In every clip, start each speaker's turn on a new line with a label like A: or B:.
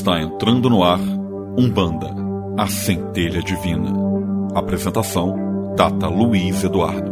A: Está entrando no ar Umbanda, a centelha divina. Apresentação: Data Luiz Eduardo.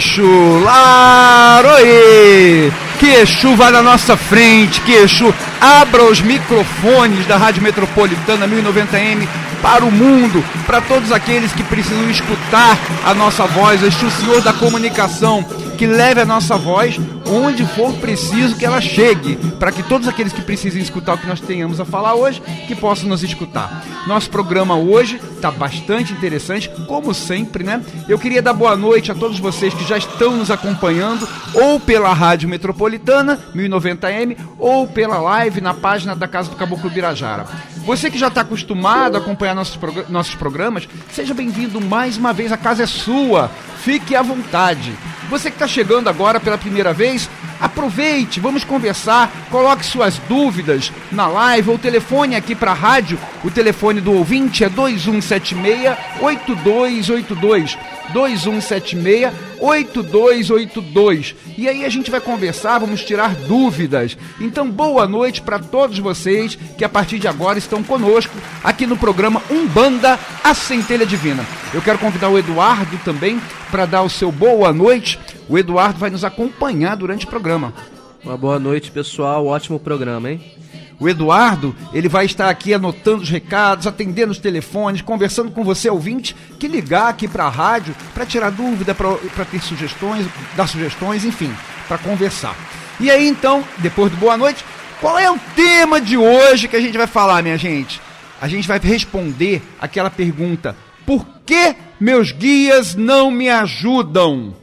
B: Laroeixo,
C: Laroê! Que Exu vá na nossa frente, que Exu abra os microfones da Rádio Metropolitana 1090M para o mundo, para todos aqueles que precisam escutar a nossa voz, Exu Senhor da Comunicação, que leve a nossa voz onde for preciso que ela chegue, para que todos aqueles que precisem escutar o que nós tenhamos a falar hoje, que possam nos escutar. Nosso programa hoje está bastante interessante, como sempre, né? Eu queria dar boa noite a todos vocês que já estão nos acompanhando, ou pela Rádio Metropolitana 1090M, ou pela live na página da Casa do Caboclo Birajara. Você que já está acostumado a acompanhar nossos, progr- nossos programas, seja bem-vindo mais uma vez, a casa é sua, fique à vontade. Você que está chegando agora pela primeira vez, aproveite, vamos conversar, coloque suas dúvidas na live ou telefone aqui para a rádio. O telefone do ouvinte é 2176-8282. 2176-8282. E aí a gente vai conversar, vamos tirar dúvidas. Então, boa noite para todos vocês que a partir de agora estão conosco aqui no programa Umbanda, a Centelha Divina. Eu quero convidar o Eduardo também para dar o seu boa noite. O Eduardo vai nos acompanhar durante o programa.
D: Uma boa noite, pessoal. Ótimo programa, hein?
C: O Eduardo, ele vai estar aqui anotando os recados, atendendo os telefones, conversando com você, ouvinte, que ligar aqui para a rádio para tirar dúvida, para ter sugestões, dar sugestões, enfim, para conversar. E aí então, depois do boa noite, qual é o tema de hoje que a gente vai falar, minha gente? A gente vai responder aquela pergunta: por que meus guias não me ajudam?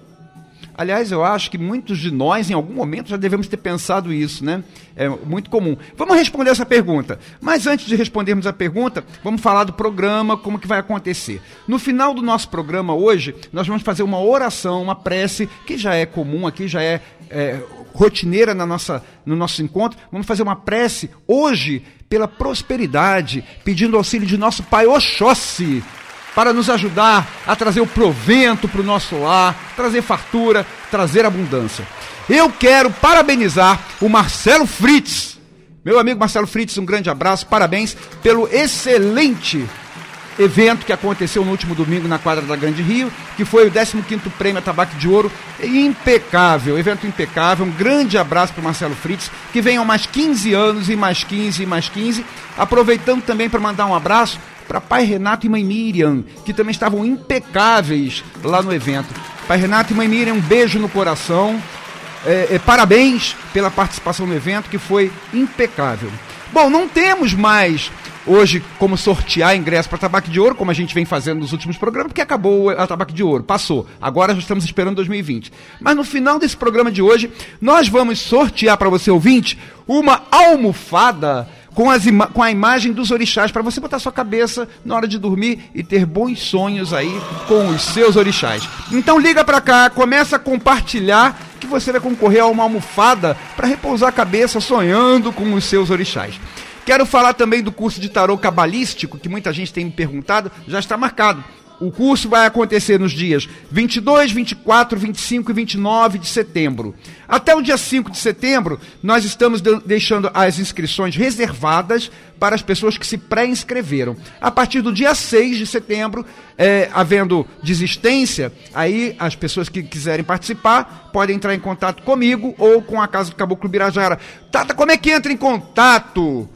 C: Aliás, eu acho que muitos de nós, em algum momento, já devemos ter pensado isso, né? É muito comum. Vamos responder essa pergunta. Mas antes de respondermos a pergunta, vamos falar do programa, como que vai acontecer. No final do nosso programa hoje, nós vamos fazer uma oração, uma prece, que já é comum aqui, já é, é rotineira na nossa, no nosso encontro. Vamos fazer uma prece hoje pela prosperidade, pedindo auxílio de nosso Pai Oxóssi, para nos ajudar a trazer o provento para o nosso lar, trazer fartura, trazer abundância. Eu quero parabenizar o Marcelo Fritz, meu amigo Marcelo Fritz, um grande abraço, parabéns pelo excelente evento que aconteceu no último domingo na quadra da Grande Rio, que foi o 15º Prêmio Tabaco de Ouro, impecável, evento impecável, um grande abraço para o Marcelo Fritz, que venham mais 15 anos e mais 15 e mais 15, aproveitando também para mandar um abraço para pai Renato e mãe Miriam, que também estavam impecáveis lá no evento. Pai Renato e mãe Miriam, um beijo no coração. É, é, parabéns pela participação no evento, que foi impecável. Bom, não temos mais hoje como sortear ingresso para Tabaco de Ouro, como a gente vem fazendo nos últimos programas, porque acabou a Tabaco de Ouro, passou. Agora já estamos esperando 2020. Mas no final desse programa de hoje, nós vamos sortear para você ouvinte uma almofada com, as com a imagem dos orixás, para você botar sua cabeça na hora de dormir e ter bons sonhos aí com os seus orixás. Então liga para cá, começa a compartilhar que você vai concorrer a uma almofada para repousar a cabeça sonhando com os seus orixás. Quero falar também do curso de tarô cabalístico, que muita gente tem me perguntado, já está marcado. O curso vai acontecer nos dias 22, 24, 25 e 29 de setembro. Até o dia 5 de setembro, nós estamos de- deixando as inscrições reservadas para as pessoas que se pré-inscreveram. A partir do dia 6 de setembro, é, havendo desistência, aí as pessoas que quiserem participar podem entrar em contato comigo ou com a Casa do Caboclo Birajara. Tata, como é que entra em contato?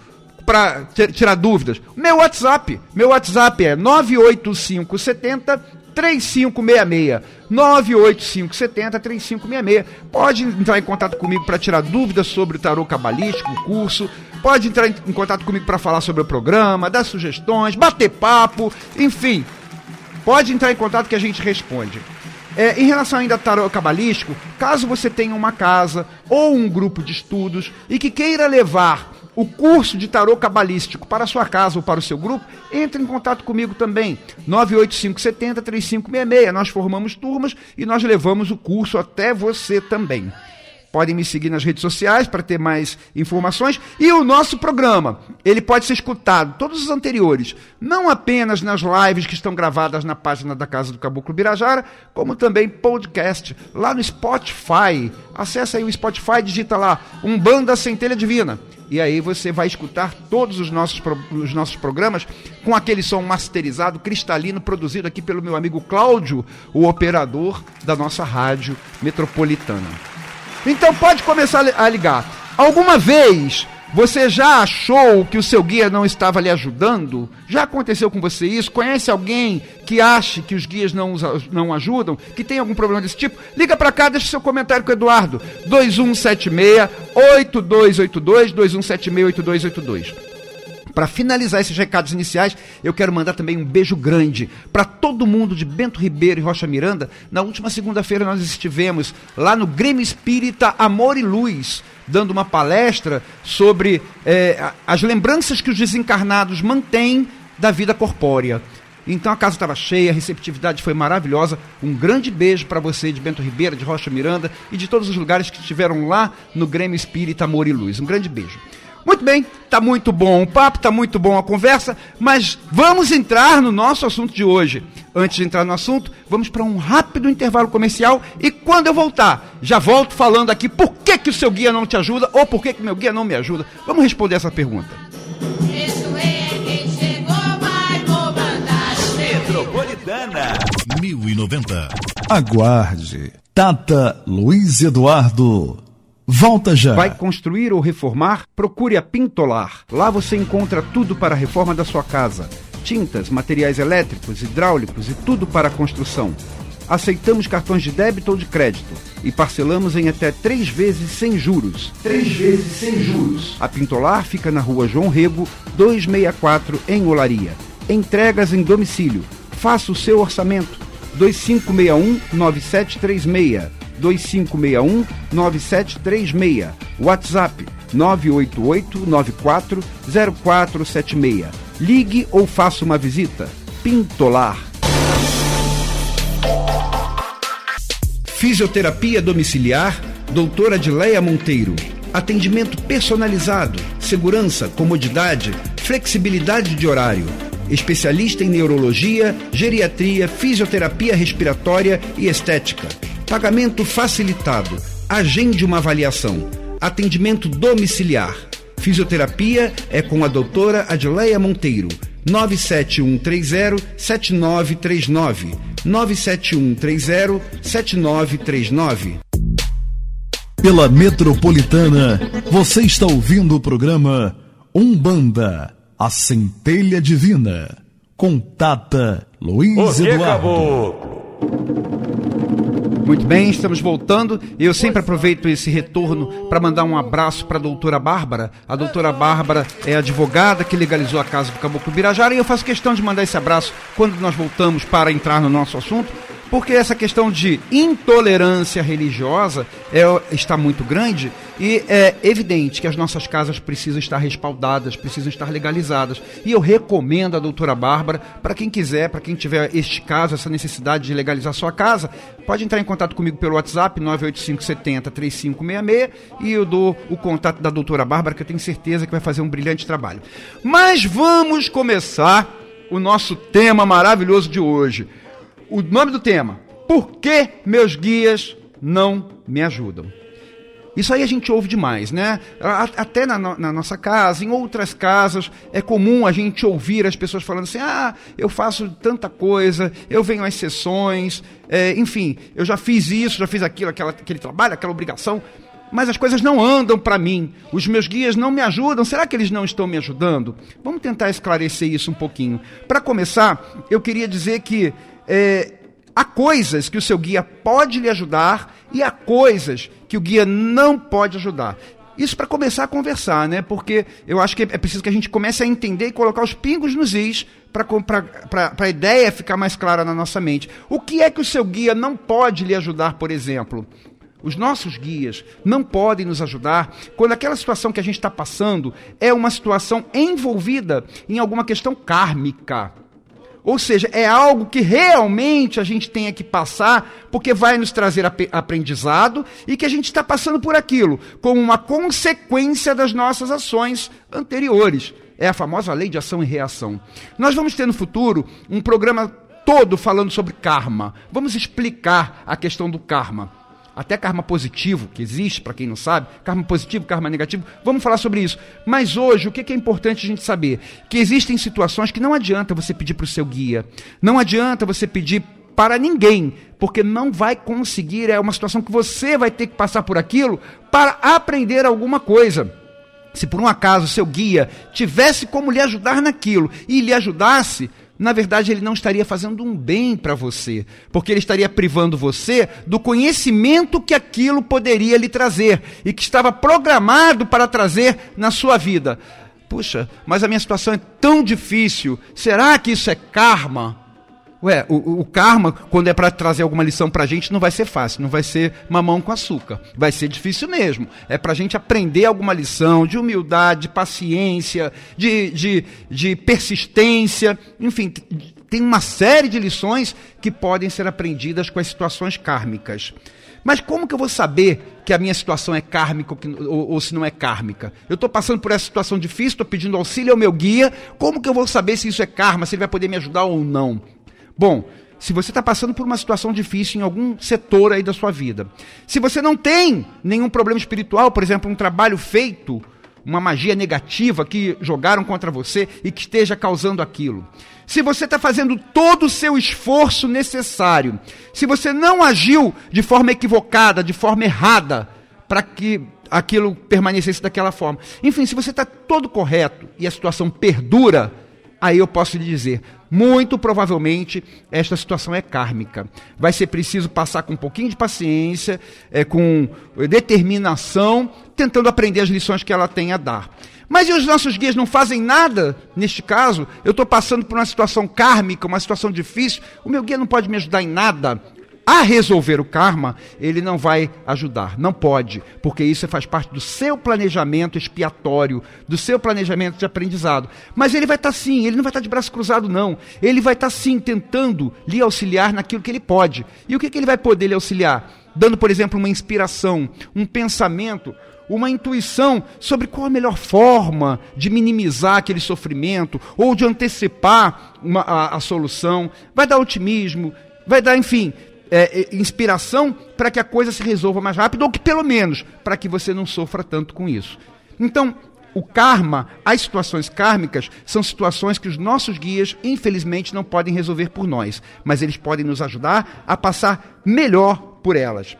C: Para tirar dúvidas. Meu WhatsApp, meu WhatsApp é 98570 3566. 98570 3566. Pode entrar em contato comigo para tirar dúvidas sobre o tarô cabalístico, o curso. Pode entrar em contato comigo para falar sobre o programa, dar sugestões, bater papo, enfim. Pode entrar em contato que a gente responde. É, em relação ainda ao tarô cabalístico, caso você tenha uma casa ou um grupo de estudos e que queira levar o curso de tarô cabalístico para sua casa ou para o seu grupo, entre em contato comigo também. 98570 3566. Nós formamos turmas e nós levamos o curso até você também. Podem me seguir nas redes sociais para ter mais informações. E o nosso programa, ele pode ser escutado, todos os anteriores, não apenas nas lives que estão gravadas na página da Casa do Caboclo Birajara, como também podcast lá no Spotify. Acesse aí o Spotify, digita lá Umbanda Centelha Divina. E aí você vai escutar todos os nossos, os nossos programas com aquele som masterizado, cristalino, produzido aqui pelo meu amigo Cláudio, o operador da nossa rádio metropolitana. Então pode começar a ligar. Alguma vez você já achou que o seu guia não estava lhe ajudando? Já aconteceu com você isso? Conhece alguém que ache que os guias não, não ajudam? Que tem algum problema desse tipo? Liga para cá, deixa seu comentário com o Eduardo. 2176-8282, 2176-8282. Para finalizar esses recados iniciais, eu quero mandar também um beijo grande para todo mundo de Bento Ribeiro e Rocha Miranda. Na última segunda-feira nós estivemos lá no Grêmio Espírita Amor e Luz, dando uma palestra sobre é, as lembranças que os desencarnados mantêm da vida corpórea. Então a casa estava cheia, a receptividade foi maravilhosa. Um grande beijo para você de Bento Ribeiro, de Rocha Miranda e de todos os lugares que estiveram lá no Grêmio Espírita Amor e Luz. Um grande beijo. Muito bem, tá muito bom o papo, tá muito bom a conversa, mas vamos entrar no nosso assunto de hoje. Antes de entrar no assunto, vamos para um rápido intervalo comercial e quando eu voltar, já volto falando aqui por que, que o seu guia não te ajuda ou por que, que meu guia não me ajuda. Vamos responder essa pergunta.
E: Metropolitana 1090. Aguarde. Tata Luiz Eduardo Volta já.
C: Vai construir ou reformar? Procure a Pintolar. Lá você encontra tudo para a reforma da sua casa: tintas, materiais elétricos, hidráulicos e tudo para a construção. Aceitamos cartões de débito ou de crédito e parcelamos em até três vezes sem juros.
F: Três vezes sem juros.
C: A Pintolar fica na rua João Rego, 264, em Olaria. Entregas em domicílio. Faça o seu orçamento. 2561 9736 2561 9736. WhatsApp 988 94 0476. Ligue ou faça uma visita. Pintolar. Fisioterapia domiciliar, doutora Adileia Monteiro. Atendimento personalizado, segurança, comodidade, flexibilidade de horário. Especialista em neurologia, geriatria, fisioterapia respiratória e estética Pagamento facilitado. Agende uma avaliação. Atendimento domiciliar. Fisioterapia é com a doutora Adileia Monteiro. 97130-7939. 97130-7939.
E: Pela Metropolitana, você está ouvindo o programa Umbanda, a centelha divina. Contata Luiz Eduardo.
C: Muito bem, estamos voltando. Eu sempre aproveito esse retorno para mandar um abraço para a doutora Bárbara. A doutora Bárbara é advogada que legalizou a casa do Caboclo Birajara e eu faço questão de mandar esse abraço quando nós voltamos para entrar no nosso assunto, porque essa questão de intolerância religiosa é, está muito grande e é evidente que as nossas casas precisam estar respaldadas, precisam estar legalizadas. E eu recomendo a doutora Bárbara, para quem quiser, para quem tiver este caso, essa necessidade de legalizar sua casa, pode entrar em contato comigo pelo WhatsApp 98570 3566 e eu dou o contato da doutora Bárbara, que eu tenho certeza que vai fazer um brilhante trabalho. Mas vamos começar o nosso tema maravilhoso de hoje o nome do tema: Por que meus guias não me ajudam? Isso aí a gente ouve demais, né? Até na, na, nossa casa, em outras casas, é comum a gente ouvir as pessoas falando assim: ah, eu faço tanta coisa, eu venho às sessões, é, enfim, eu já fiz isso, já fiz aquilo, aquela, aquele trabalho, aquela obrigação, mas as coisas não andam para mim, os meus guias não me ajudam, será que eles não estão me ajudando? Vamos tentar esclarecer isso um pouquinho. Para começar, eu queria dizer que é, há coisas que o seu guia pode lhe ajudar e há coisas que o guia não pode ajudar. Isso para começar a conversar, né? Porque eu acho que é preciso que a gente comece a entender e colocar os pingos nos is para a ideia ficar mais clara na nossa mente. O que é que o seu guia não pode lhe ajudar, por exemplo? os nossos guias não podem nos ajudar quando aquela situação que a gente está passando é uma situação envolvida em alguma questão kármica. Ou seja, é algo que realmente a gente tenha que passar, porque vai nos trazer ap aprendizado e que a gente está passando por aquilo, como uma consequência das nossas ações anteriores. É a famosa lei de ação e reação. Nós vamos ter no futuro um programa todo falando sobre karma. Vamos explicar a questão do karma até karma positivo, que existe, para quem não sabe, karma positivo, karma negativo, vamos falar sobre isso. Mas hoje, o que é importante a gente saber? Que existem situações que não adianta você pedir para o seu guia, não adianta você pedir para ninguém, porque não vai conseguir, é uma situação que você vai ter que passar por aquilo para aprender alguma coisa. Se por um acaso seu guia tivesse como lhe ajudar naquilo e lhe ajudasse, na verdade ele não estaria fazendo um bem para você, porque ele estaria privando você do conhecimento que aquilo poderia lhe trazer e que estava programado para trazer na sua vida. Puxa, mas a minha situação é tão difícil. Será que isso é karma? Ué, o, o karma, quando é para trazer alguma lição para a gente, não vai ser fácil, não vai ser mamão com açúcar. Vai ser difícil mesmo. É para a gente aprender alguma lição de humildade, de paciência, de, de, de persistência. Enfim, tem uma série de lições que podem ser aprendidas com as situações kármicas. Mas como que eu vou saber que a minha situação é kármica ou, ou se não é kármica? Eu estou passando por essa situação difícil, estou pedindo auxílio ao meu guia. Como que eu vou saber se isso é karma, se ele vai poder me ajudar ou não? Bom, se você está passando por uma situação difícil em algum setor aí da sua vida, se você não tem nenhum problema espiritual, por exemplo, um trabalho feito, uma magia negativa que jogaram contra você e que esteja causando aquilo. Se você está fazendo todo o seu esforço necessário, se você não agiu de forma equivocada, de forma errada, para que aquilo permanecesse daquela forma. Enfim, se você está todo correto e a situação perdura, aí eu posso lhe dizer: muito provavelmente esta situação é kármica. Vai ser preciso passar com um pouquinho de paciência, é, com determinação, tentando aprender as lições que ela tem a dar. Mas e os nossos guias não fazem nada neste caso? Eu estou passando por uma situação kármica, uma situação difícil, o meu guia não pode me ajudar em nada a resolver o karma, ele não vai ajudar. Não pode, porque isso faz parte do seu planejamento expiatório, do seu planejamento de aprendizado. Mas ele vai estar tá, sim, ele não vai estar tá de braço cruzado, não. Ele vai estar tá, sim tentando lhe auxiliar naquilo que ele pode. E o que, que ele vai poder lhe auxiliar? Dando, por exemplo, uma inspiração, um pensamento, uma intuição sobre qual a melhor forma de minimizar aquele sofrimento ou de antecipar uma, a, a solução. Vai dar otimismo, vai dar, enfim, é, é, inspiração para que a coisa se resolva mais rápido, ou que pelo menos para que você não sofra tanto com isso. Então, o karma, as situações kármicas, são situações que os nossos guias, infelizmente, não podem resolver por nós, mas eles podem nos ajudar a passar melhor por elas.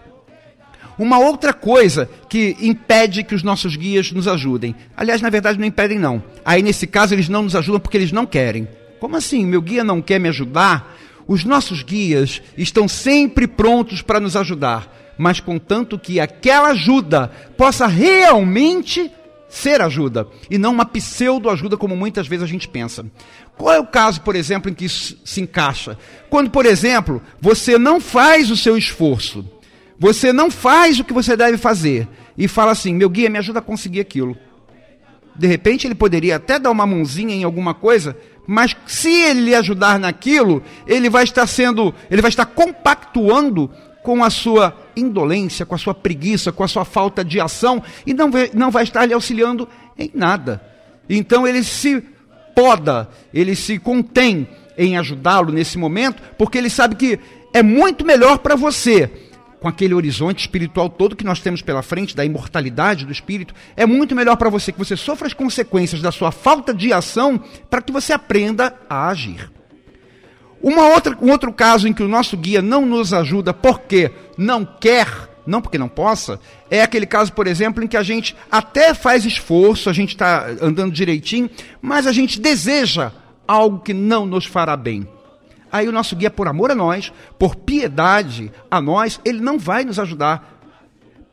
C: Uma outra coisa que impede que os nossos guias nos ajudem. Aliás, na verdade, não impedem, não. Aí, nesse caso, eles não nos ajudam porque eles não querem. Como assim? Meu guia não quer me ajudar? Os nossos guias estão sempre prontos para nos ajudar, mas contanto que aquela ajuda possa realmente ser ajuda e não uma pseudo-ajuda como muitas vezes a gente pensa. Qual é o caso, por exemplo, em que isso se encaixa? Quando, por exemplo, você não faz o seu esforço, você não faz o que você deve fazer e fala assim: meu guia, me ajuda a conseguir aquilo. De repente ele poderia até dar uma mãozinha em alguma coisa, mas se ele lhe ajudar naquilo, ele vai estar sendo, ele vai estar compactuando com a sua indolência, com a sua preguiça, com a sua falta de ação e não vai, não vai estar lhe auxiliando em nada. Então ele se poda, ele se contém em ajudá-lo nesse momento, porque ele sabe que é muito melhor para você com aquele horizonte espiritual todo que nós temos pela frente, da imortalidade do espírito, é muito melhor para você que você sofra as consequências da sua falta de ação para que você aprenda a agir. Uma outra, um outro caso em que o nosso guia não nos ajuda porque não quer, não porque não possa, é aquele caso, por exemplo, em que a gente até faz esforço, a gente está andando direitinho, mas a gente deseja algo que não nos fará bem. Aí o nosso guia, por amor a nós, por piedade a nós, ele não vai nos ajudar.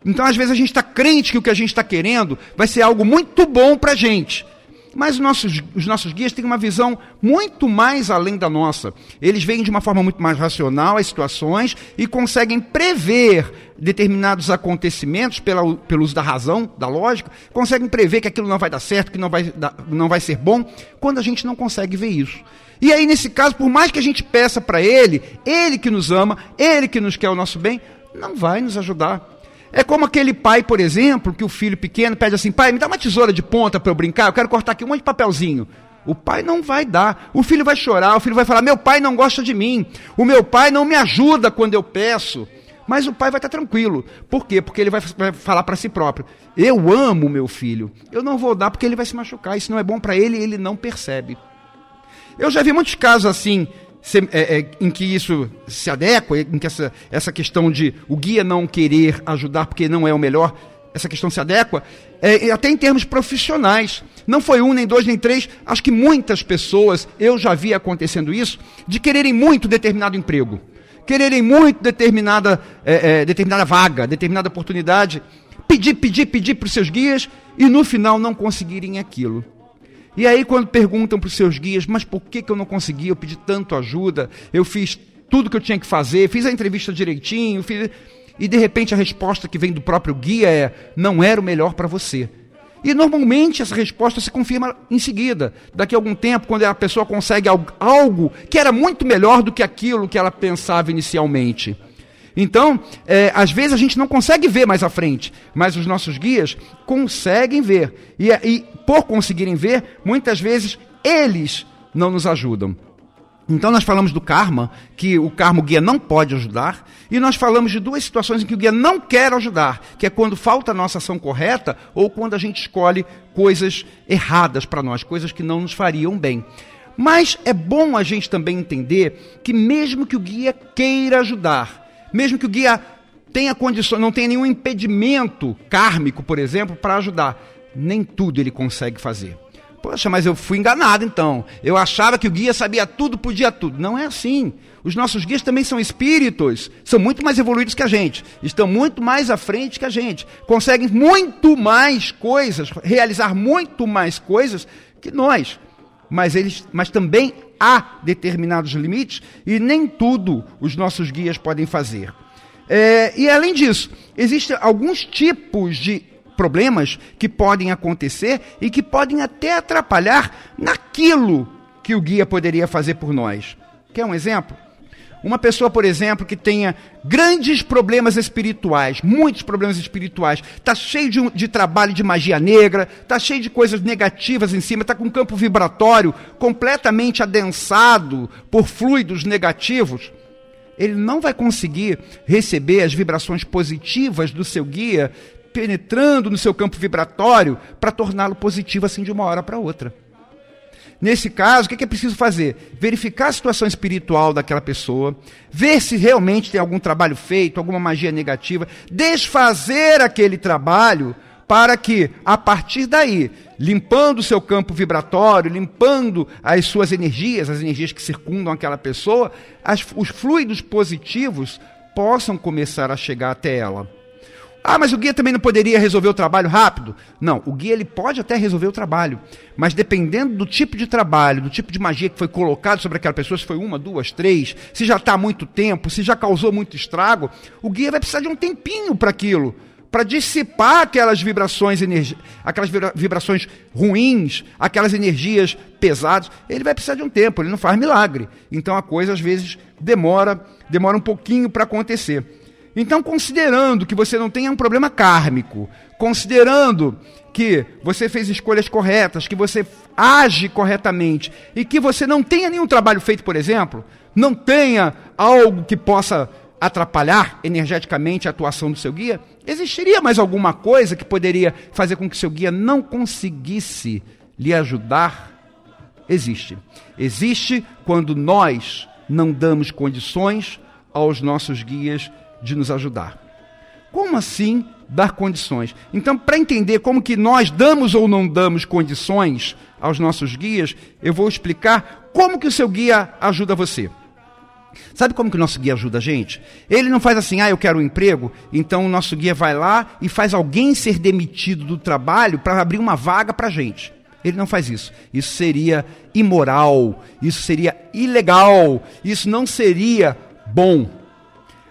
C: Então, às vezes, a gente está crente que o que a gente está querendo vai ser algo muito bom para a gente. Mas os nossos, os nossos guias têm uma visão muito mais além da nossa. Eles veem de uma forma muito mais racional as situações e conseguem prever determinados acontecimentos pela, pelo uso da razão, da lógica, conseguem prever que aquilo não vai dar certo, que não vai, não vai ser bom, quando a gente não consegue ver isso. E aí, nesse caso, por mais que a gente peça para Ele, Ele que nos ama, Ele que nos quer o nosso bem, não vai nos ajudar. É como aquele pai, por exemplo, que o filho pequeno pede assim: pai, me dá uma tesoura de ponta para eu brincar, eu quero cortar aqui um monte de papelzinho. O pai não vai dar. O filho vai chorar, o filho vai falar: meu pai não gosta de mim, o meu pai não me ajuda quando eu peço. Mas o pai vai estar tranquilo. Por quê? Porque ele vai, falar para si próprio: eu amo meu filho, eu não vou dar porque ele vai se machucar. Isso não é bom para ele ele não percebe. Eu já vi muitos casos assim se, é, é, em que isso se adequa, em que essa, essa questão de o guia não querer ajudar porque não é o melhor, essa questão se adequa, é, até em termos profissionais. Não foi um, nem dois, nem três, acho que muitas pessoas, eu já vi acontecendo isso, de quererem muito determinado emprego, quererem muito determinada, é, é, determinada vaga, determinada oportunidade, pedir, pedir, pedir para os seus guias e no final não conseguirem aquilo. E aí, quando perguntam para os seus guias, mas por que, que eu não consegui? Eu pedi tanto ajuda, eu fiz tudo que eu tinha que fazer, fiz a entrevista direitinho, fiz... e de repente a resposta que vem do próprio guia é: não era o melhor para você. E normalmente essa resposta se confirma em seguida. Daqui a algum tempo, quando a pessoa consegue algo que era muito melhor do que aquilo que ela pensava inicialmente. Então, é, às vezes a gente não consegue ver mais à frente, mas os nossos guias conseguem ver. E, e por conseguirem ver, muitas vezes eles não nos ajudam. Então nós falamos do karma, que o karma o guia não pode ajudar, e nós falamos de duas situações em que o guia não quer ajudar, que é quando falta a nossa ação correta ou quando a gente escolhe coisas erradas para nós, coisas que não nos fariam bem. Mas é bom a gente também entender que mesmo que o guia queira ajudar, mesmo que o guia tenha condições, não tenha nenhum impedimento kármico, por exemplo, para ajudar, nem tudo ele consegue fazer. Poxa, mas eu fui enganado então. Eu achava que o guia sabia tudo, podia tudo. Não é assim. Os nossos guias também são espíritos, são muito mais evoluídos que a gente, estão muito mais à frente que a gente, conseguem muito mais coisas, realizar muito mais coisas que nós. Mas eles, mas também há determinados limites e nem tudo os nossos guias podem fazer. É, e além disso, existem alguns tipos de problemas que podem acontecer e que podem até atrapalhar naquilo que o guia poderia fazer por nós. Quer um exemplo? Uma pessoa, por exemplo, que tenha grandes problemas espirituais, muitos problemas espirituais, está cheio de, de, trabalho de magia negra, está cheio de coisas negativas em cima, está com um campo vibratório completamente adensado por fluidos negativos, ele não vai conseguir receber as vibrações positivas do seu guia penetrando no seu campo vibratório para torná-lo positivo assim de uma hora para outra. Nesse caso, o que é preciso fazer? Verificar a situação espiritual daquela pessoa, ver se realmente tem algum trabalho feito, alguma magia negativa, desfazer aquele trabalho para que, a partir daí, limpando o seu campo vibratório, limpando as suas energias, as energias que circundam aquela pessoa, as, os fluidos positivos possam começar a chegar até ela. Ah, mas o guia também não poderia resolver o trabalho rápido? Não, o guia ele pode até resolver o trabalho, mas dependendo do tipo de trabalho, do tipo de magia que foi colocado sobre aquela pessoa, se foi uma, duas, três, se já está há muito tempo, se já causou muito estrago, o guia vai precisar de um tempinho para aquilo, para dissipar aquelas vibrações, aquelas vibrações ruins, aquelas energias pesadas. Ele vai precisar de um tempo, ele não faz milagre. Então a coisa às vezes demora, demora um pouquinho para acontecer. Então, considerando que você não tenha um problema kármico, considerando que você fez escolhas corretas, que você age corretamente e que você não tenha nenhum trabalho feito, por exemplo, não tenha algo que possa atrapalhar energeticamente a atuação do seu guia, existiria mais alguma coisa que poderia fazer com que seu guia não conseguisse lhe ajudar? Existe. Existe quando nós não damos condições aos nossos guias de nos ajudar. Como assim dar condições? Então, para entender como que nós damos ou não damos condições aos nossos guias, eu vou explicar como que o seu guia ajuda você. Sabe como que o nosso guia ajuda a gente? Ele não faz assim, ah, eu quero um emprego, então o nosso guia vai lá e faz alguém ser demitido do trabalho para abrir uma vaga para a gente. Ele não faz isso. Isso seria imoral, isso seria ilegal, isso não seria bom.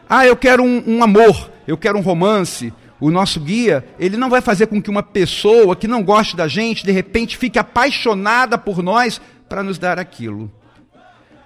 C: Ah, eu quero um, um amor, eu quero um romance. O nosso guia, ele não vai fazer com que uma pessoa que não goste da gente, de repente, fique apaixonada por nós para nos dar aquilo.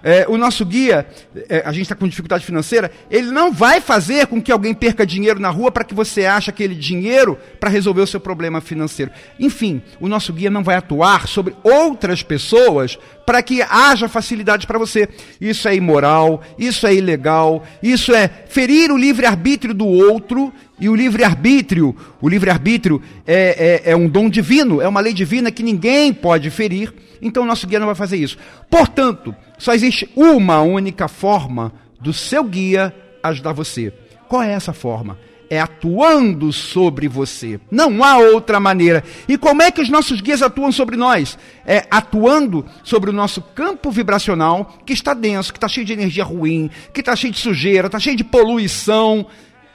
C: É, o nosso guia, é, a gente está com dificuldade financeira, ele não vai fazer com que alguém perca dinheiro na rua para que você ache aquele dinheiro para resolver o seu problema financeiro. Enfim, o nosso guia não vai atuar sobre outras pessoas para que haja facilidade para você. Isso é imoral, isso é ilegal, isso é ferir o livre-arbítrio do outro. E o livre-arbítrio, o livre-arbítrio é, é, é um dom divino, é uma lei divina que ninguém pode ferir. Então nosso guia não vai fazer isso. Portanto, só existe uma única forma do seu guia ajudar você. Qual é essa forma? É atuando sobre você. Não há outra maneira. E como é que os nossos guias atuam sobre nós? É atuando sobre o nosso campo vibracional, que está denso, que está cheio de energia ruim, que está cheio de sujeira, está cheio de poluição.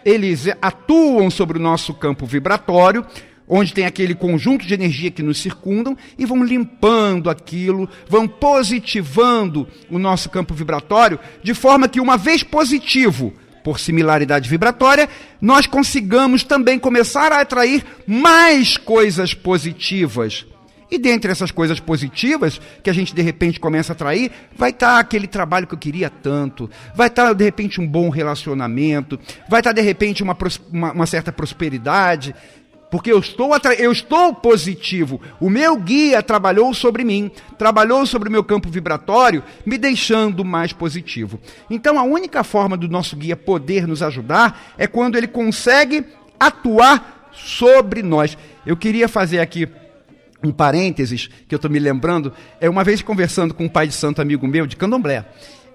C: Eles atuam sobre o nosso campo vibratório onde tem aquele conjunto de energia que nos circundam e vão limpando aquilo, vão positivando o nosso campo vibratório, de forma que, uma vez positivo, por similaridade vibratória, nós consigamos também começar a atrair mais coisas positivas. E dentre essas coisas positivas que a gente de repente começa a atrair, vai estar tá aquele trabalho que eu queria tanto, vai estar tá, de repente um bom relacionamento, vai estar tá, de repente uma, uma, uma certa prosperidade, porque eu estou, eu estou positivo. O meu guia trabalhou sobre mim, trabalhou sobre o meu campo vibratório, me deixando mais positivo. Então, a única forma do nosso guia poder nos ajudar é quando ele consegue atuar sobre nós. Eu queria fazer aqui um parênteses que eu estou me lembrando. É uma vez conversando com um pai de santo amigo meu de Candomblé,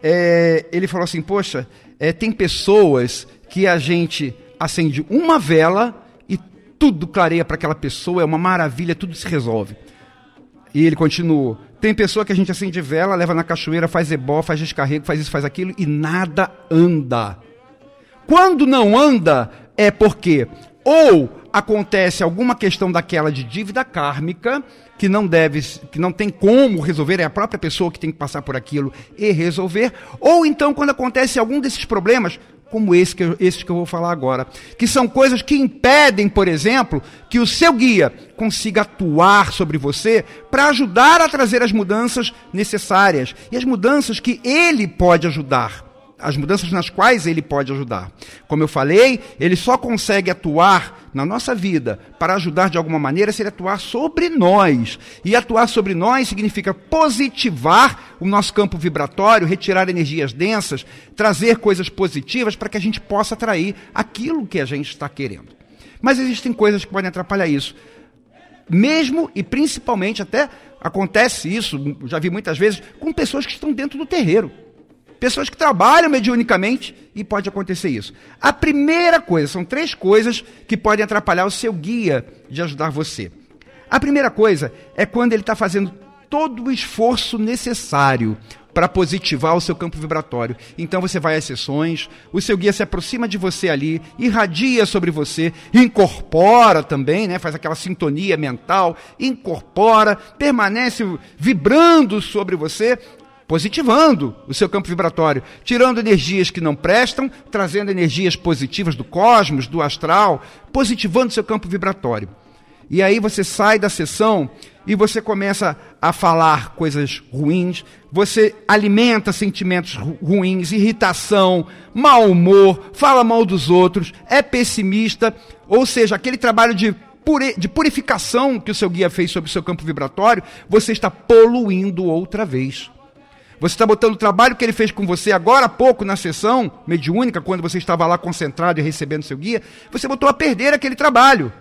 C: é, ele falou assim: Poxa, é, tem pessoas que a gente acende uma vela tudo clareia para aquela pessoa, é uma maravilha, tudo se resolve. E ele continuou. Tem pessoa que a gente acende vela, leva na cachoeira, faz ebó, faz descarrego, faz isso, faz aquilo e nada anda. Quando não anda, é porque ou acontece alguma questão daquela de dívida kármica que não deve, que não tem como resolver, é a própria pessoa que tem que passar por aquilo e resolver, ou então quando acontece algum desses problemas, como esse que, eu, esse que eu vou falar agora, que são coisas que impedem, por exemplo, que o seu guia consiga atuar sobre você para ajudar a trazer as mudanças necessárias e as mudanças que ele pode ajudar as mudanças nas quais ele pode ajudar. Como eu falei, ele só consegue atuar na nossa vida para ajudar de alguma maneira se ele atuar sobre nós. E atuar sobre nós significa positivar o nosso campo vibratório, retirar energias densas, trazer coisas positivas para que a gente possa atrair aquilo que a gente está querendo. Mas existem coisas que podem atrapalhar isso. Mesmo e principalmente até acontece isso, já vi muitas vezes, com pessoas que estão dentro do terreiro pessoas que trabalham mediunicamente e pode acontecer isso. A primeira coisa, são três coisas que podem atrapalhar o seu guia de ajudar você. A primeira coisa é quando ele está fazendo todo o esforço necessário para positivar o seu campo vibratório. Então você vai às sessões, o seu guia se aproxima de você ali, irradia sobre você, incorpora também, né, faz aquela sintonia mental, incorpora, permanece vibrando sobre você positivando o seu campo vibratório, tirando energias que não prestam, trazendo energias positivas do cosmos, do astral, positivando o seu campo vibratório. E aí você sai da sessão e você começa a falar coisas ruins, você alimenta sentimentos ruins, irritação, mau humor, fala mal dos outros, é pessimista, ou seja, aquele trabalho de de purificação que o seu guia fez sobre o seu campo vibratório, você está poluindo outra vez. Você está botando o trabalho que ele fez com você agora há pouco na sessão mediúnica, quando você estava lá concentrado e recebendo seu guia, você botou a perder aquele trabalho.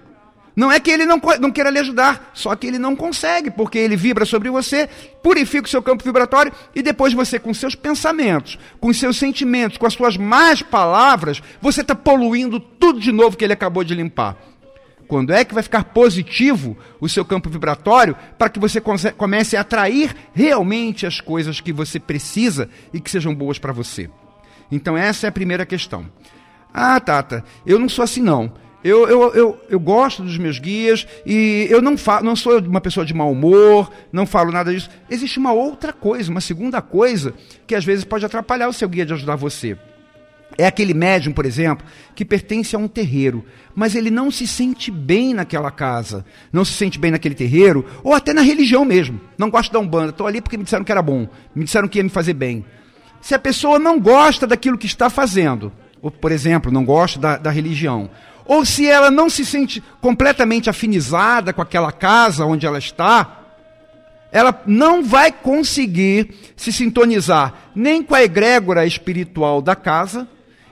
C: Não é que ele não, não queira lhe ajudar, só que ele não consegue, porque ele vibra sobre você, purifica o seu campo vibratório e depois você, com seus pensamentos, com seus sentimentos, com as suas más palavras, você está poluindo tudo de novo que ele acabou de limpar. Quando é que vai ficar positivo o seu campo vibratório para que você comece a atrair realmente as coisas que você precisa e que sejam boas para você? Então, essa é a primeira questão. Ah, Tata, eu não sou assim não. Eu, eu, eu, eu gosto dos meus guias e eu não, falo, não sou uma pessoa de mau humor, não falo nada disso. Existe uma outra coisa, uma segunda coisa, que às vezes pode atrapalhar o seu guia de ajudar você. É aquele médium, por exemplo, que pertence a um terreiro, mas ele não se sente bem naquela casa, não se sente bem naquele terreiro, ou até na religião mesmo. Não gosto da Umbanda, estou ali porque me disseram que era bom, me disseram que ia me fazer bem. Se a pessoa não gosta daquilo que está fazendo, ou, por exemplo, não gosta da, da religião, ou se ela não se sente completamente afinizada com aquela casa onde ela está, ela não vai conseguir se sintonizar nem com a egrégora espiritual da casa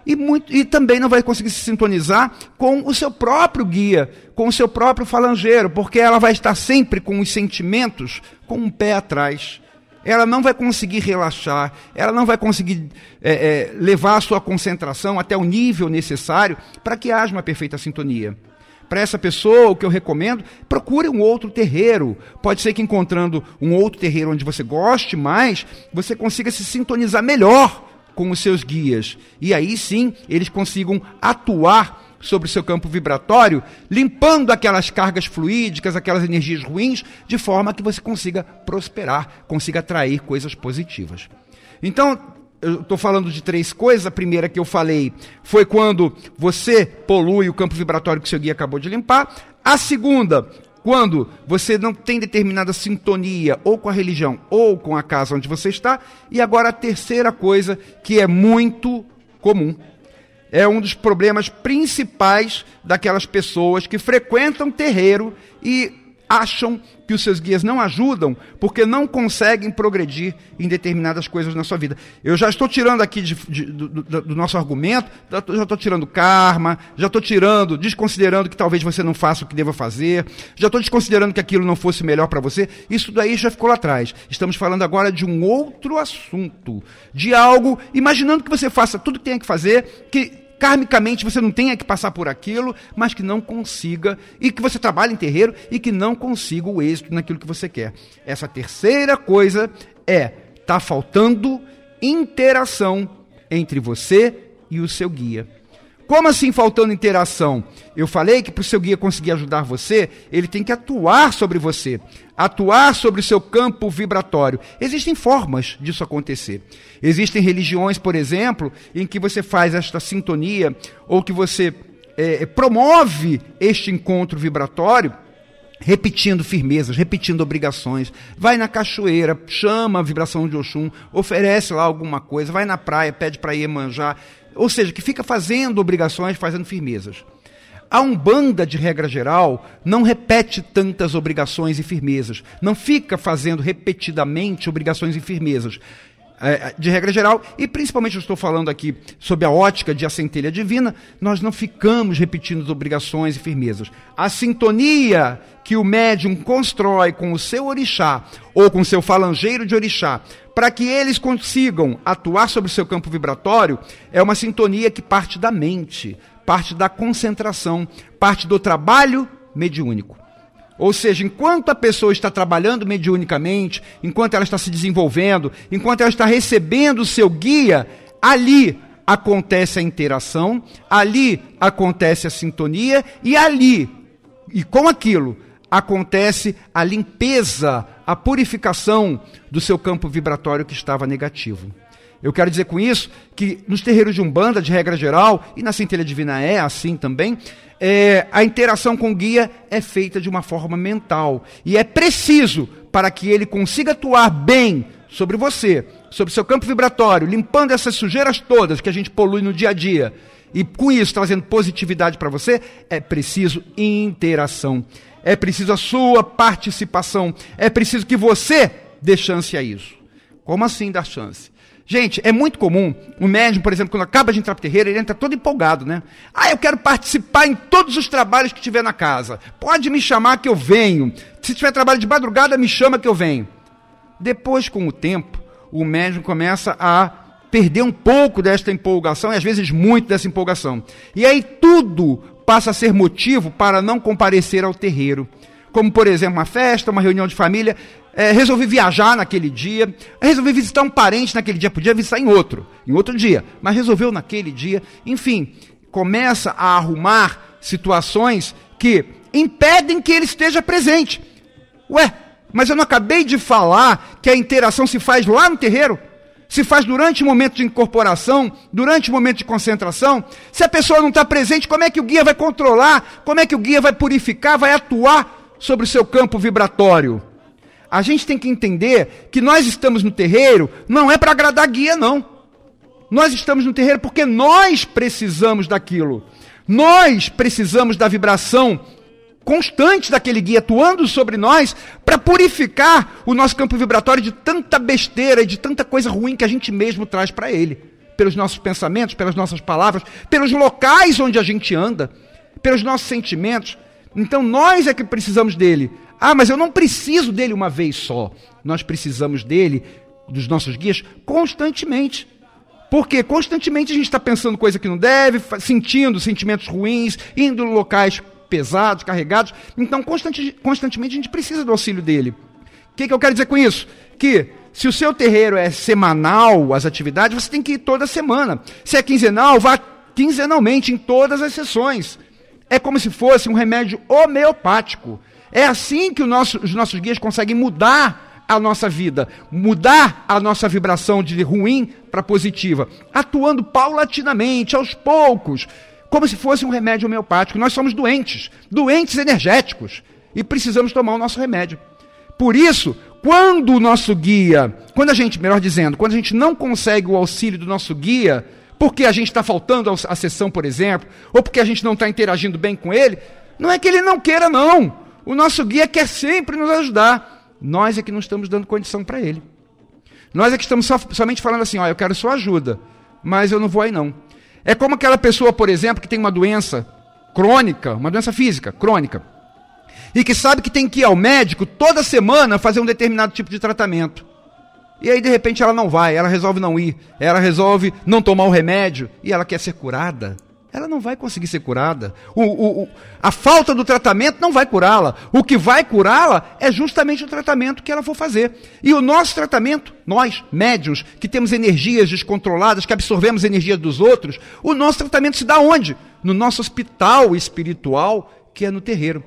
C: e, muito, e também não vai conseguir se sintonizar com o seu próprio guia, com o seu próprio falangeiro, porque ela vai estar sempre com os sentimentos com um pé atrás. Ela não vai conseguir relaxar, ela não vai conseguir é, é, levar a sua concentração até o nível necessário para que haja uma perfeita sintonia para essa pessoa, o que eu recomendo, procure um outro terreiro. Pode ser que encontrando um outro terreiro onde você goste mais, você consiga se sintonizar melhor com os seus guias. E aí sim eles consigam atuar sobre o seu campo vibratório, limpando aquelas cargas fluídicas, aquelas energias ruins, de forma que você consiga prosperar, consiga atrair coisas positivas. Então, eu estou falando de três coisas. A primeira que eu falei foi quando você polui o campo vibratório que seu guia acabou de limpar. A segunda, quando você não tem determinada sintonia ou com a religião ou com a casa onde você está. E agora a terceira coisa que é muito comum. É um dos problemas principais daquelas pessoas que frequentam terreiro e acham que os seus guias não ajudam porque não conseguem progredir em determinadas coisas na sua vida. Eu já estou tirando aqui de, de, do, do, nosso argumento, já estou tirando karma, já estou tirando, desconsiderando que talvez você não faça o que deva fazer, já estou desconsiderando que aquilo não fosse melhor para você. Isso daí já ficou lá atrás. Estamos falando agora de um outro assunto, de algo, imaginando que você faça tudo que tem que fazer, que karmicamente você não tenha que passar por aquilo, mas que não consiga, e que você trabalhe em terreiro e que não consiga o êxito naquilo que você quer. Essa terceira coisa é tá faltando interação entre você e o seu guia. Como assim faltando interação? Eu falei que para o seu guia conseguir ajudar você, ele tem que atuar sobre você, atuar sobre o seu campo vibratório. Existem formas disso acontecer. Existem religiões, por exemplo, em que você faz esta sintonia ou que você é, promove este encontro vibratório repetindo firmezas, repetindo obrigações. Vai na cachoeira, chama a vibração de Oxum, oferece lá alguma coisa, vai na praia, pede para ir manjar ou seja, que fica fazendo obrigações, fazendo firmezas. A Umbanda, de regra geral, não repete tantas obrigações e firmezas, não fica fazendo repetidamente obrigações e firmezas. É, de regra geral, e principalmente eu estou falando aqui sob a ótica de a centelha divina, nós não ficamos repetindo as obrigações e firmezas. A sintonia que o médium constrói com o seu orixá ou com o seu falangeiro de orixá para que eles consigam atuar sobre o seu campo vibratório, é uma sintonia que parte da mente, parte da concentração, parte do trabalho mediúnico. Ou seja, enquanto a pessoa está trabalhando mediunicamente, enquanto ela está se desenvolvendo, enquanto ela está recebendo o seu guia, ali acontece a interação, ali acontece a sintonia e ali, e com aquilo, acontece a limpeza, a purificação do seu campo vibratório que estava negativo. Eu quero dizer com isso que nos terreiros de Umbanda, de regra geral, e na centelha divina é assim também, é, a interação com o guia é feita de uma forma mental. E é preciso, para que ele consiga atuar bem sobre você, sobre seu campo vibratório, limpando essas sujeiras todas que a gente polui no dia a dia, e com isso trazendo positividade para você, é preciso interação. É preciso a sua participação. É preciso que você dê chance a isso. Como assim dar chance? Gente, é muito comum o médium, por exemplo, quando acaba de entrar para terreiro, ele entra todo empolgado, né? Ah, eu quero participar em todos os trabalhos que tiver na casa. Pode me chamar que eu venho. Se tiver trabalho de madrugada, me chama que eu venho. Depois, com o tempo, o médium começa a perder um pouco desta empolgação, e às vezes muito dessa empolgação. E aí tudo passa a ser motivo para não comparecer ao terreiro. Como, por exemplo, uma festa, uma reunião de família. É, resolvi viajar naquele dia, resolvi visitar um parente naquele dia, podia visitar em outro, em outro dia, mas resolveu naquele dia. Enfim, começa a arrumar situações que impedem que ele esteja presente. Ué, mas eu não acabei de falar que a interação se faz lá no terreiro? Se faz durante o momento de incorporação, durante o momento de concentração? Se a pessoa não está presente, como é que o guia vai controlar? Como é que o guia vai purificar, vai atuar sobre o seu campo vibratório? A gente tem que entender que nós estamos no terreiro não é para agradar guia, não. Nós estamos no terreiro porque nós precisamos daquilo. Nós precisamos da vibração constante daquele guia atuando sobre nós para purificar o nosso campo vibratório de tanta besteira e de tanta coisa ruim que a gente mesmo traz para ele. Pelos nossos pensamentos, pelas nossas palavras, pelos locais onde a gente anda, pelos nossos sentimentos. Então nós é que precisamos dele. Ah, mas eu não preciso dele uma vez só. Nós precisamos dele, dos nossos guias, constantemente. Porque constantemente a gente está pensando coisa que não deve, sentindo sentimentos ruins, indo em locais pesados, carregados. Então, constante, constantemente a gente precisa do auxílio dele. O que, que eu quero dizer com isso? Que se o seu terreiro é semanal, as atividades, você tem que ir toda semana. Se é quinzenal, vá quinzenalmente em todas as sessões. É como se fosse um remédio homeopático. É assim que nosso, os nossos guias conseguem mudar a nossa vida, mudar a nossa vibração de ruim para positiva, atuando paulatinamente, aos poucos, como se fosse um remédio homeopático. Nós somos doentes, doentes energéticos, e precisamos tomar o nosso remédio. Por isso, quando o nosso guia, quando a gente, melhor dizendo, quando a gente não consegue o auxílio do nosso guia, porque a gente está faltando a sessão, por exemplo, ou porque a gente não está interagindo bem com ele, não é que ele não queira, não. O nosso guia quer sempre nos ajudar. Nós é que não estamos dando condição para ele. Nós é que estamos somente falando assim: ó, eu quero sua ajuda, mas eu não vou aí não. É como aquela pessoa, por exemplo, que tem uma doença crônica, uma doença física crônica, e que sabe que tem que ir ao médico toda semana fazer um determinado tipo de tratamento. E aí, de repente, ela não vai, ela resolve não ir, ela resolve não tomar o remédio e ela quer ser curada ela não vai conseguir ser curada. O, o, o, a falta do tratamento não vai curá-la. O que vai curá-la é justamente o tratamento que ela for fazer. E o nosso tratamento, nós, médios, que temos energias descontroladas, que absorvemos energia dos outros, o nosso tratamento se dá onde? No nosso hospital espiritual, que é no terreiro.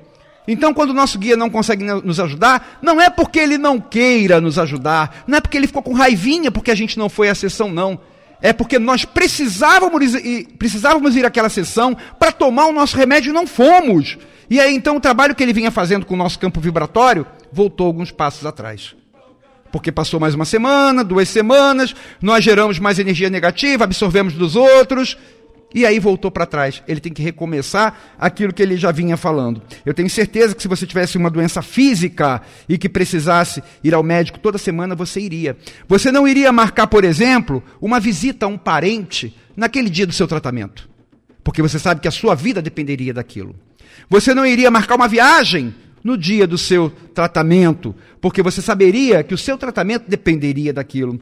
C: Então, quando o nosso guia não consegue nos ajudar, não é porque ele não queira nos ajudar, não é porque ele ficou com raivinha porque a gente não foi à sessão, não é porque nós precisávamos, precisávamos ir àquela sessão para tomar o nosso remédio e não fomos. E aí então o trabalho que ele vinha fazendo com o nosso campo vibratório voltou alguns passos atrás. Porque passou mais uma semana, duas semanas, nós geramos mais energia negativa, absorvemos dos outros, e aí voltou para trás. Ele tem que recomeçar aquilo que ele já vinha falando. Eu tenho certeza que se você tivesse uma doença física e que precisasse ir ao médico toda semana, você iria. Você não iria marcar, por exemplo, uma visita a um parente naquele dia do seu tratamento. Porque você sabe que a sua vida dependeria daquilo. Você não iria marcar uma viagem no dia do seu tratamento, porque você saberia que o seu tratamento dependeria daquilo.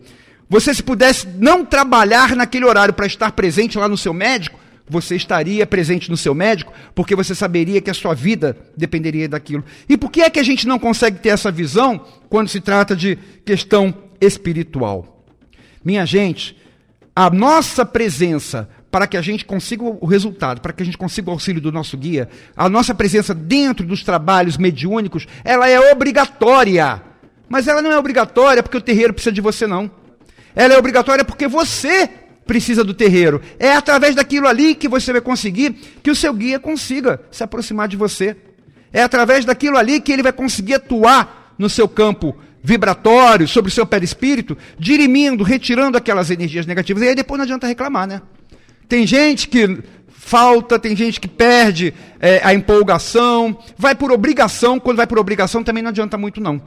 C: Você, se pudesse não trabalhar naquele horário para estar presente lá no seu médico, você estaria presente no seu médico, porque você saberia que a sua vida dependeria daquilo. E por que é que a gente não consegue ter essa visão quando se trata de questão espiritual? Minha gente, a nossa presença para que a gente consiga o resultado, para que a gente consiga o auxílio do nosso guia, a nossa presença dentro dos trabalhos mediúnicos, ela é obrigatória. Mas ela não é obrigatória porque o terreiro precisa de você, não. Ela é obrigatória porque você precisa do terreiro. É através daquilo ali que você vai conseguir que o seu guia consiga se aproximar de você. É através daquilo ali que ele vai conseguir atuar no seu campo vibratório, sobre o seu perispírito, dirimindo, retirando aquelas energias negativas. E aí depois não adianta reclamar, né? Tem gente que falta, tem gente que perde é, a empolgação, vai por obrigação, quando vai por obrigação também não adianta muito não.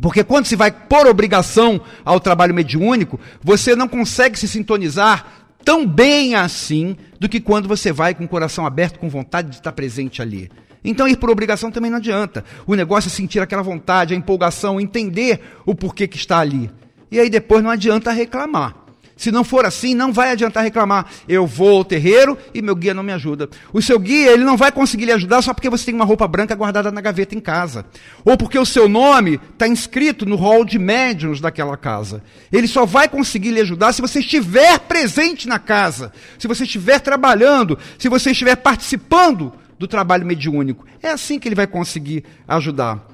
C: Porque quando se vai por obrigação ao trabalho mediúnico, você não consegue se sintonizar tão bem assim do que quando você vai com o coração aberto, com vontade de estar presente ali. Então ir por obrigação também não adianta. O negócio é sentir aquela vontade, a empolgação, entender o porquê que está ali. E aí depois não adianta reclamar. Se não for assim, não vai adiantar reclamar. Eu vou ao terreiro e meu guia não me ajuda. O seu guia, ele não vai conseguir lhe ajudar só porque você tem uma roupa branca guardada na gaveta em casa. Ou porque o seu nome está inscrito no hall de médiuns daquela casa. Ele só vai conseguir lhe ajudar se você estiver presente na casa. Se você estiver trabalhando. Se você estiver participando do trabalho mediúnico. É assim que ele vai conseguir ajudar.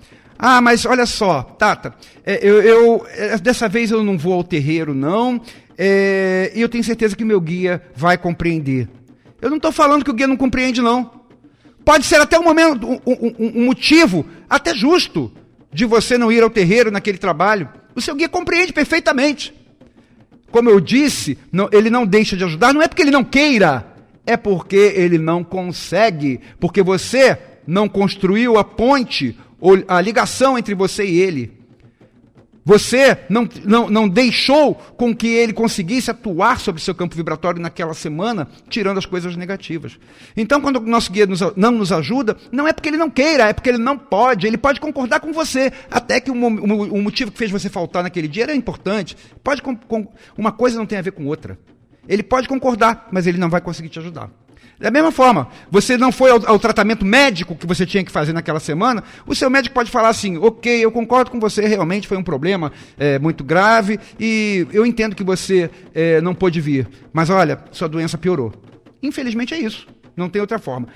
C: Ah, mas olha só, Tata, é, eu, eu é, dessa vez eu não vou ao terreiro, não, é, e eu tenho certeza que meu guia vai compreender. Eu não estou falando que o guia não compreende, não. Pode ser até um momento, um, um, um motivo até justo de você não ir ao terreiro naquele trabalho. O seu guia compreende perfeitamente. Como eu disse, não, ele não deixa de ajudar, não é porque ele não queira, é porque ele não consegue, porque você não construiu a ponte, ou a ligação entre você e ele. Você não, não, não deixou com que ele conseguisse atuar sobre seu campo vibratório naquela semana, tirando as coisas negativas. Então, quando o nosso guia nos, não nos ajuda, não é porque ele não queira, é porque ele não pode. Ele pode concordar com você, até que o, o, o motivo que fez você faltar naquele dia era importante. Pode, com, com, uma coisa não tem a ver com outra. Ele pode concordar, mas ele não vai conseguir te ajudar. Da mesma forma, você não foi ao, ao, tratamento médico que você tinha que fazer naquela semana, o seu médico pode falar assim: ok, eu concordo com você, realmente foi um problema é, muito grave e eu entendo que você é, não pôde vir, mas olha, sua doença piorou. Infelizmente é isso, não tem outra forma.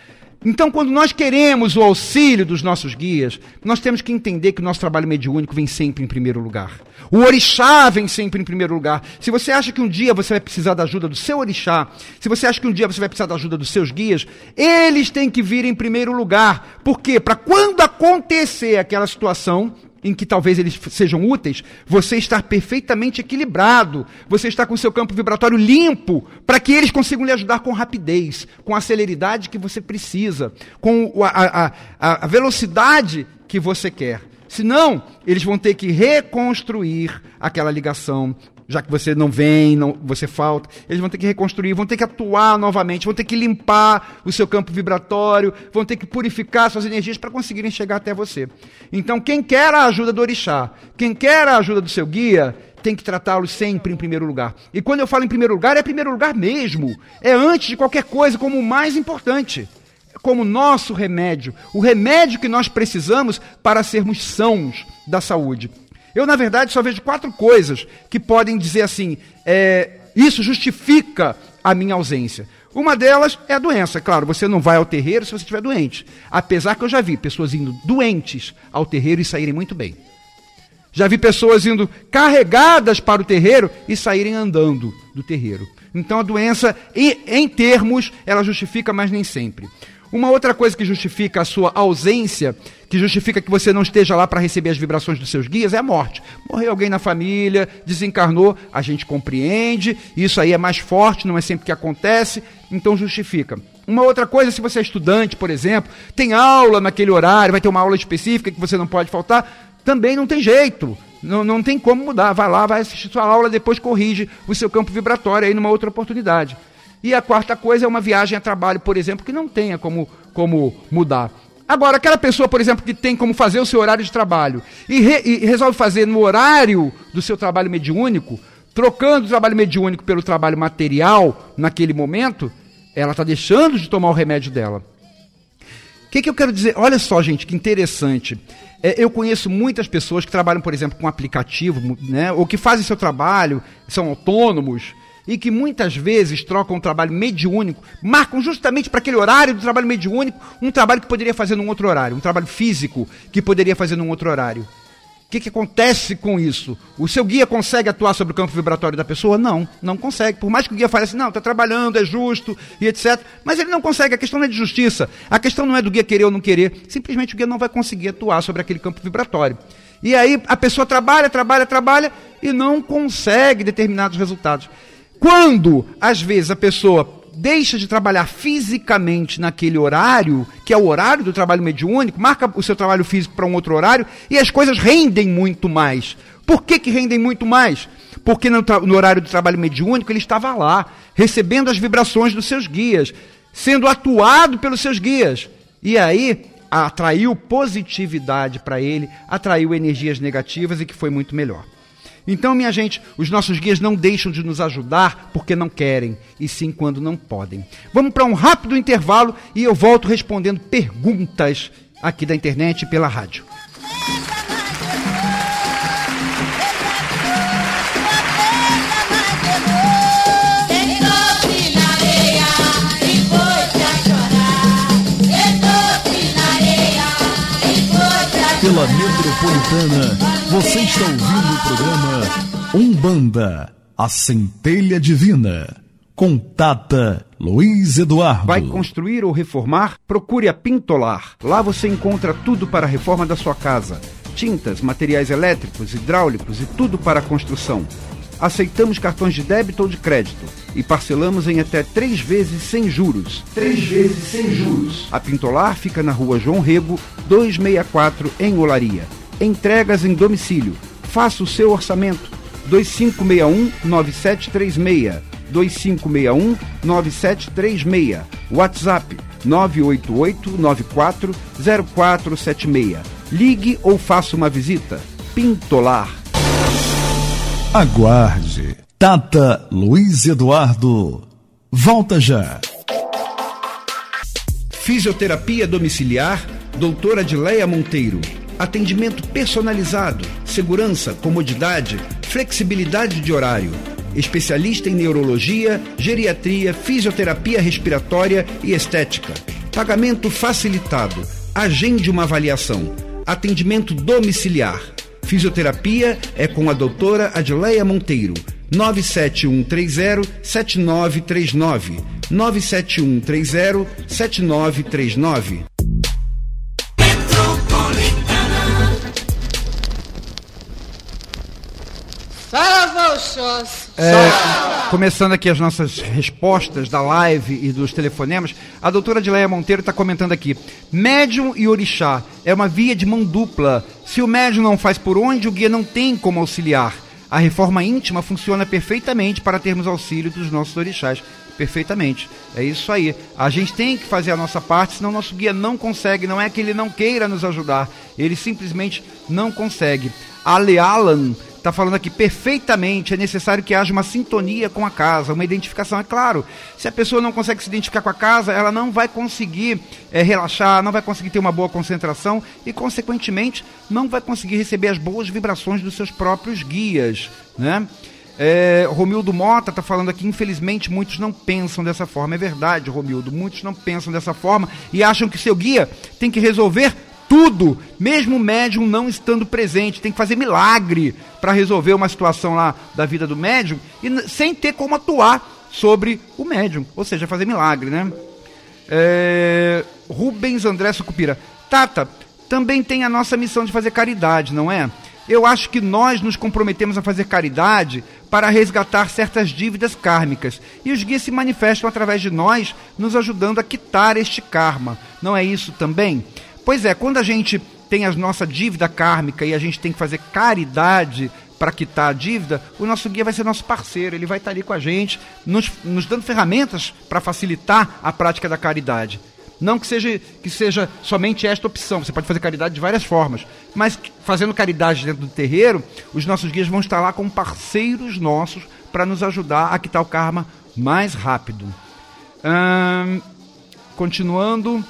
C: Então, quando nós queremos o auxílio dos nossos guias, nós temos que entender que o nosso trabalho mediúnico vem sempre em primeiro lugar. O orixá vem sempre em primeiro lugar. Se você acha que um dia você vai precisar da ajuda do seu orixá, se você acha que um dia você vai precisar da ajuda dos seus guias, eles têm que vir em primeiro lugar. Por quê? Para quando acontecer aquela situação, em que talvez eles sejam úteis, você estar perfeitamente equilibrado, você está com seu campo vibratório limpo, para que eles consigam lhe ajudar com rapidez, com a celeridade que você precisa, com a, a, a velocidade que você quer. Senão, eles vão ter que reconstruir aquela ligação já que você não vem, não, você falta, eles vão ter que reconstruir, vão ter que atuar novamente, vão ter que limpar o seu campo vibratório, vão ter que purificar suas energias para conseguirem chegar até você. Então, quem quer a ajuda do orixá, quem quer a ajuda do seu guia, tem que tratá-los sempre em primeiro lugar. E quando eu falo em primeiro lugar, é primeiro lugar mesmo. É antes de qualquer coisa, como o mais importante. Como nosso remédio. O remédio que nós precisamos para sermos sãos da saúde. Eu, na verdade, só vejo quatro coisas que podem dizer assim: é, isso justifica a minha ausência. Uma delas é a doença. Claro, você não vai ao terreiro se você estiver doente. Apesar que eu já vi pessoas indo doentes ao terreiro e saírem muito bem. Já vi pessoas indo carregadas para o terreiro e saírem andando do terreiro. Então a doença, em termos, ela justifica, mas nem sempre. Uma outra coisa que justifica a sua ausência, que justifica que você não esteja lá para receber as vibrações dos seus guias, é a morte. Morreu alguém na família, desencarnou, a gente compreende, isso aí é mais forte, não é sempre que acontece, então justifica. Uma outra coisa, se você é estudante, por exemplo, tem aula naquele horário, vai ter uma aula específica que você não pode faltar, também não tem jeito. Não, não tem como mudar. Vai lá, vai assistir sua aula, depois corrige o seu campo vibratório aí numa outra oportunidade. E a quarta coisa é uma viagem a trabalho, por exemplo, que não tenha como, como mudar. Agora, aquela pessoa, por exemplo, que tem como fazer o seu horário de trabalho e, re, e resolve fazer no horário do seu trabalho mediúnico, trocando o trabalho mediúnico pelo trabalho material naquele momento, ela está deixando de tomar o remédio dela. O que, que eu quero dizer? Olha só, gente, que interessante. É, eu conheço muitas pessoas que trabalham, por exemplo, com aplicativo, né, ou que fazem seu trabalho, são autônomos, e que muitas vezes trocam um trabalho mediúnico, marcam justamente para aquele horário do trabalho mediúnico um trabalho que poderia fazer num outro horário, um trabalho físico que poderia fazer num outro horário. O que, que acontece com isso? O seu guia consegue atuar sobre o campo vibratório da pessoa? Não, não consegue. Por mais que o guia fale assim, não, está trabalhando, é justo e etc. Mas ele não consegue. A questão não é de justiça. A questão não é do guia querer ou não querer. Simplesmente o guia não vai conseguir atuar sobre aquele campo vibratório. E aí a pessoa trabalha, trabalha, trabalha e não consegue determinados resultados. Quando, às vezes, a pessoa deixa de trabalhar fisicamente naquele horário, que é o horário do trabalho mediúnico, marca o seu trabalho físico para um outro horário e as coisas rendem muito mais. Por que, que rendem muito mais? Porque no, no horário do trabalho mediúnico ele estava lá, recebendo as vibrações dos seus guias, sendo atuado pelos seus guias. E aí atraiu positividade para ele, atraiu energias negativas e que foi muito melhor. Então, minha gente, os nossos guias não deixam de nos ajudar porque não querem, e sim quando não podem. Vamos para um rápido intervalo e eu volto respondendo perguntas aqui da internet e pela rádio.
E: Metropolitana, você está ouvindo o programa Umbanda, a centelha divina. Com Tata Luiz Eduardo.
C: Vai construir ou reformar? Procure a Pintolar. Lá você encontra tudo para a reforma da sua casa: tintas, materiais elétricos, hidráulicos e tudo para a construção. Aceitamos cartões de débito ou de crédito e parcelamos em até três vezes sem juros.
F: Três vezes sem juros.
C: A Pintolar fica na rua João Rego, 264, em Olaria. Entregas em domicílio. Faça o seu orçamento. 2561-9736. 2561-9736. WhatsApp 988-940476. Ligue ou faça uma visita. Pintolar.
E: Aguarde. Tata Luiz Eduardo. Volta já.
C: Fisioterapia domiciliar, doutora Adileia Monteiro. Atendimento personalizado, segurança, comodidade, flexibilidade de horário. Especialista em neurologia, geriatria, fisioterapia respiratória e estética. Pagamento facilitado. Agende uma avaliação. Atendimento domiciliar. Fisioterapia é com a doutora Adileia Monteiro. 97130-7939. 97130-7939.
B: Salva o Xós.
C: É, começando aqui as nossas respostas da live e dos telefonemas, a doutora Adileia Monteiro está comentando aqui: médium e orixá é uma via de mão dupla. Se o médium não faz por onde, o guia não tem como auxiliar. A reforma íntima funciona perfeitamente para termos auxílio dos nossos orixás. Perfeitamente. É isso aí. A gente tem que fazer a nossa parte, senão nosso guia não consegue. Não é que ele não queira nos ajudar, ele simplesmente não consegue. Ale Alan está falando aqui perfeitamente. É necessário que haja uma sintonia com a casa, uma identificação. É claro, se a pessoa não consegue se identificar com a casa, ela não vai conseguir é, relaxar, não vai conseguir ter uma boa concentração e, consequentemente, não vai conseguir receber as boas vibrações dos seus próprios guias, né? É, Romildo Mota está falando aqui, infelizmente muitos não pensam dessa forma. É verdade, Romildo, muitos não pensam dessa forma e acham que seu guia tem que resolver tudo, mesmo o médium não estando presente. Tem que fazer milagre para resolver uma situação lá da vida do médium e sem ter como atuar sobre o médium, ou seja, fazer milagre, né? É, Rubens André Sucupira. Tata, também tem a nossa missão de fazer caridade, não é? Eu acho que nós nos comprometemos a fazer caridade para resgatar certas dívidas kármicas. E os guias se manifestam através de nós, nos ajudando a quitar este karma. Não é isso também? Pois é, quando a gente tem a nossa dívida kármica e a gente tem que fazer caridade para quitar a dívida, o nosso guia vai ser nosso parceiro, ele vai estar ali com a gente, nos, nos dando ferramentas para facilitar a prática da caridade. Não que seja, que seja somente esta opção, você pode fazer caridade de várias formas, mas fazendo caridade dentro do terreiro, os nossos guias vão estar lá como parceiros nossos para nos ajudar a quitar o karma mais rápido. Hum, continuando,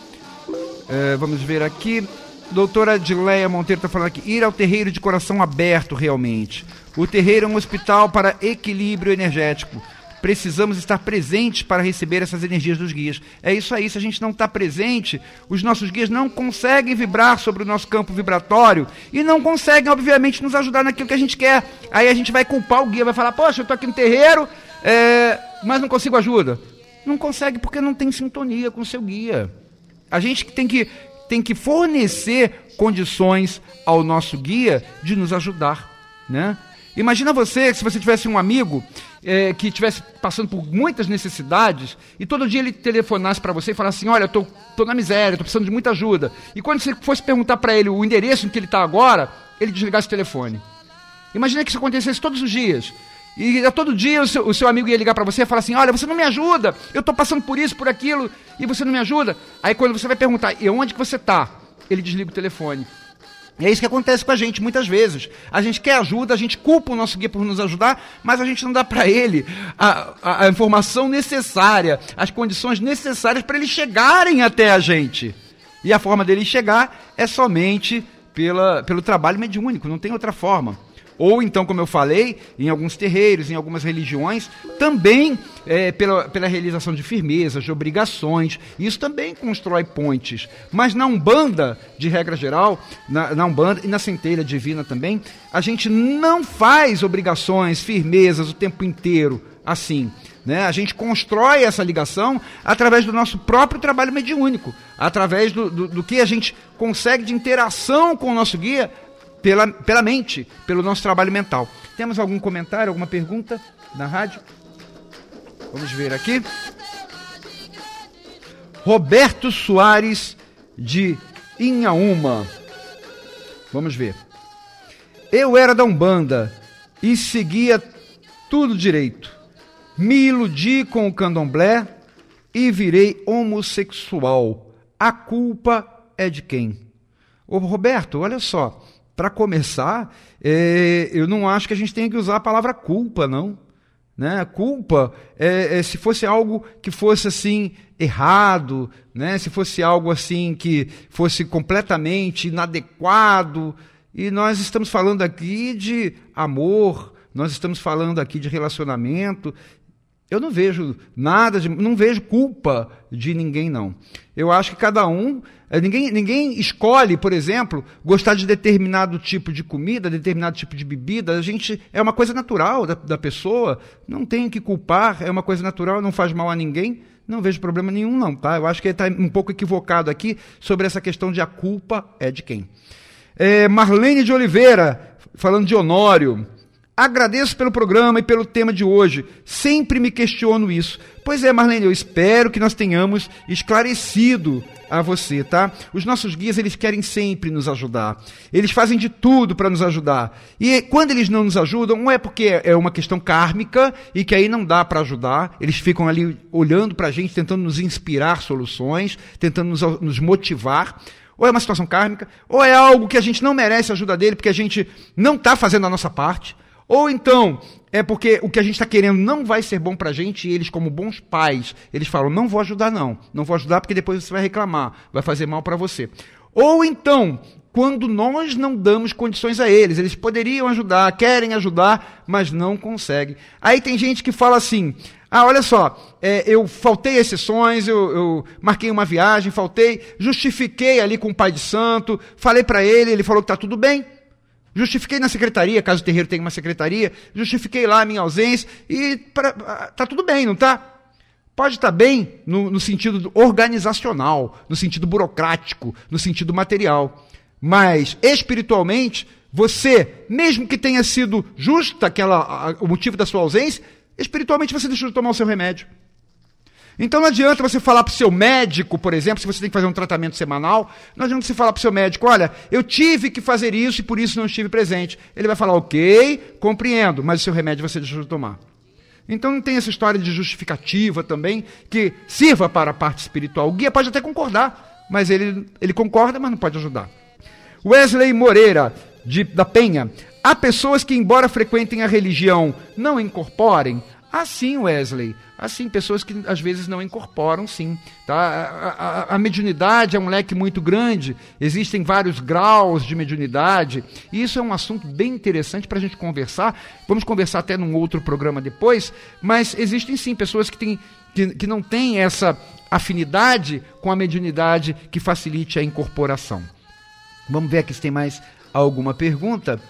C: é, vamos ver aqui. Doutora Adileia Monteiro está falando aqui, ir ao terreiro de coração aberto realmente. O terreiro é um hospital para equilíbrio energético. Precisamos estar presentes para receber essas energias dos guias. É isso aí, se a gente não está presente, os nossos guias não conseguem vibrar sobre o nosso campo vibratório e não conseguem, obviamente, nos ajudar naquilo que a gente quer. Aí a gente vai culpar o guia, vai falar, poxa, eu estou aqui no terreiro, é, mas não consigo ajuda. Não consegue porque não tem sintonia com o seu guia. A gente tem que, tem que fornecer condições ao nosso guia de nos ajudar, né? Imagina você, se você tivesse um amigo é, que estivesse passando por muitas necessidades e todo dia ele telefonasse para você e falasse assim, olha, eu tô, tô na miséria, tô precisando de muita ajuda. E quando você fosse perguntar para ele o endereço em que ele está agora, ele desligasse o telefone. Imagina que isso acontecesse todos os dias. E todo dia o seu, o seu amigo ia ligar para você e falar assim: Olha, você não me ajuda, eu estou passando por isso, por aquilo, e você não me ajuda. Aí quando você vai perguntar, e onde que você está? Ele desliga o telefone. E é isso que acontece com a gente muitas vezes. A gente quer ajuda, a gente culpa o nosso guia por nos ajudar, mas a gente não dá para ele a, a, a, informação necessária, as condições necessárias para eles chegarem até a gente. E a forma dele chegar é somente pela, pelo trabalho mediúnico, não tem outra forma. Ou então, como eu falei, em alguns terreiros, em algumas religiões, também é, pela, pela realização de firmezas, de obrigações. Isso também constrói pontes. Mas na Umbanda, de regra geral, na, na Umbanda e na centelha divina também, a gente não faz obrigações, firmezas o tempo inteiro assim. Né? A gente constrói essa ligação através do nosso próprio trabalho mediúnico, através do, do, do que a gente consegue de interação com o nosso guia pela, pela mente, pelo nosso trabalho mental. Temos algum comentário, alguma pergunta na rádio? Vamos ver aqui. Roberto Soares de Inhaúma. Vamos ver. Eu era da Umbanda e seguia tudo direito. Me iludi com o candomblé e virei homossexual. A culpa é de quem? Ô Roberto, olha só. Para começar, é, eu não acho que a gente tenha que usar a palavra culpa, não. Né? Culpa, é, é, se fosse algo que fosse assim errado, né? se fosse algo assim que fosse completamente inadequado, e nós estamos falando aqui de amor, nós estamos falando aqui de relacionamento, eu não vejo nada, de, não vejo culpa de ninguém, não. Eu acho que cada um, eh, ninguém, ninguém escolhe, por exemplo, gostar de determinado tipo de comida, determinado tipo de bebida. A gente é uma coisa natural da, da pessoa, não tem que culpar, é uma coisa natural, não faz mal a ninguém. Não vejo problema nenhum, não, tá? Eu acho que ele está um pouco equivocado aqui sobre essa questão de a culpa é de quem. É, Marlene de Oliveira, falando de Honório. Agradeço pelo programa e pelo tema de hoje. Sempre me questiono isso. Pois é, Marlene, eu espero que nós tenhamos esclarecido a você, tá? Os nossos guias, eles querem sempre nos ajudar. Eles fazem de tudo para nos ajudar. E quando eles não nos ajudam, não é porque é uma questão kármica e que aí não dá para ajudar. Eles ficam ali olhando para a gente, tentando nos inspirar soluções, tentando nos, nos motivar ou é uma situação kármica, ou é algo que a gente não merece a ajuda dele porque a gente não está fazendo a nossa parte. Ou então, é porque o que a gente está querendo não vai ser bom para a gente e eles, como bons pais, eles falam: não vou ajudar, não. Não vou ajudar porque depois você vai reclamar, vai fazer mal para você. Ou então, quando nós não damos condições a eles, eles poderiam ajudar, querem ajudar, mas não conseguem. Aí tem gente que fala assim: ah, olha só, é, eu faltei as sessões, eu, eu, marquei uma viagem, faltei, justifiquei ali com o pai de santo, falei para ele, ele falou que está tudo bem. Justifiquei na secretaria, caso o terreiro tenha uma secretaria, justifiquei lá a minha ausência e pra, tá tudo bem, não tá? Pode estar tá bem no, no sentido organizacional, no sentido burocrático, no sentido material. Mas espiritualmente, você, mesmo que tenha sido justa aquela, a, o motivo da sua ausência, espiritualmente você deixou de tomar o seu remédio. Então não adianta você falar para o seu médico, por exemplo, se você tem que fazer um tratamento semanal, não adianta você falar para o seu médico, olha, eu tive que fazer isso e por isso não estive presente. Ele vai falar, ok, compreendo, mas o seu remédio você deixou de tomar. Então não tem essa história de justificativa também que sirva para a parte espiritual. O guia pode até concordar, mas ele, ele concorda, mas não pode ajudar. Wesley Moreira, de, da Penha. Há pessoas que, embora frequentem a religião, não incorporem? Assim, Wesley. Assim, pessoas que às vezes não incorporam, sim. Tá? A, a, a, mediunidade é um leque muito grande, existem vários graus de mediunidade, e isso é um assunto bem interessante para a gente conversar. Vamos conversar até num outro programa depois, mas existem sim pessoas que, têm, que, que não têm essa afinidade com a mediunidade que facilite a incorporação. Vamos ver aqui se tem mais alguma pergunta.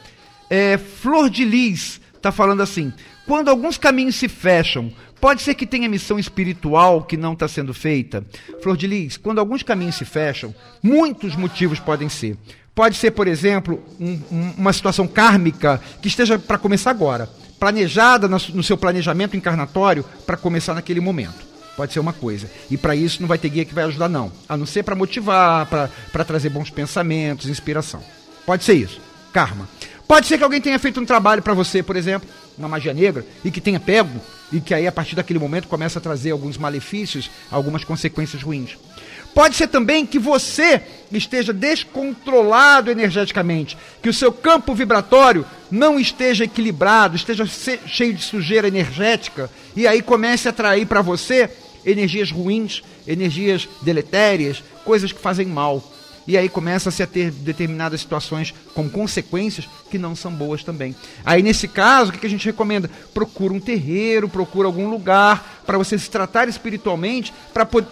C: É, Flor de Lis está falando assim: quando alguns caminhos se fecham, pode ser que tenha missão espiritual que não está sendo feita. Flor de Lis, quando alguns caminhos se fecham, muitos motivos podem ser. Pode ser, por exemplo, um, um, uma situação kármica que esteja para começar agora, planejada no, no seu planejamento encarnatório para começar naquele momento. Pode ser uma coisa. E para isso não vai ter guia que vai ajudar, não. A não ser para motivar, para trazer bons pensamentos, inspiração. Pode ser isso. Karma. Pode ser que alguém tenha feito um trabalho para você, por exemplo, uma magia negra, e que tenha pego, e que aí a partir daquele momento começa a trazer alguns malefícios, algumas consequências ruins. Pode ser também que você esteja descontrolado energeticamente, que o seu campo vibratório não esteja equilibrado, esteja cheio de sujeira energética, e aí comece a atrair para você energias ruins, energias deletérias, coisas que fazem mal. E aí começa-se a ter determinadas situações com consequências que não são boas também. Aí nesse caso, o que a gente recomenda? Procura um terreiro, procura algum lugar para você se tratar espiritualmente,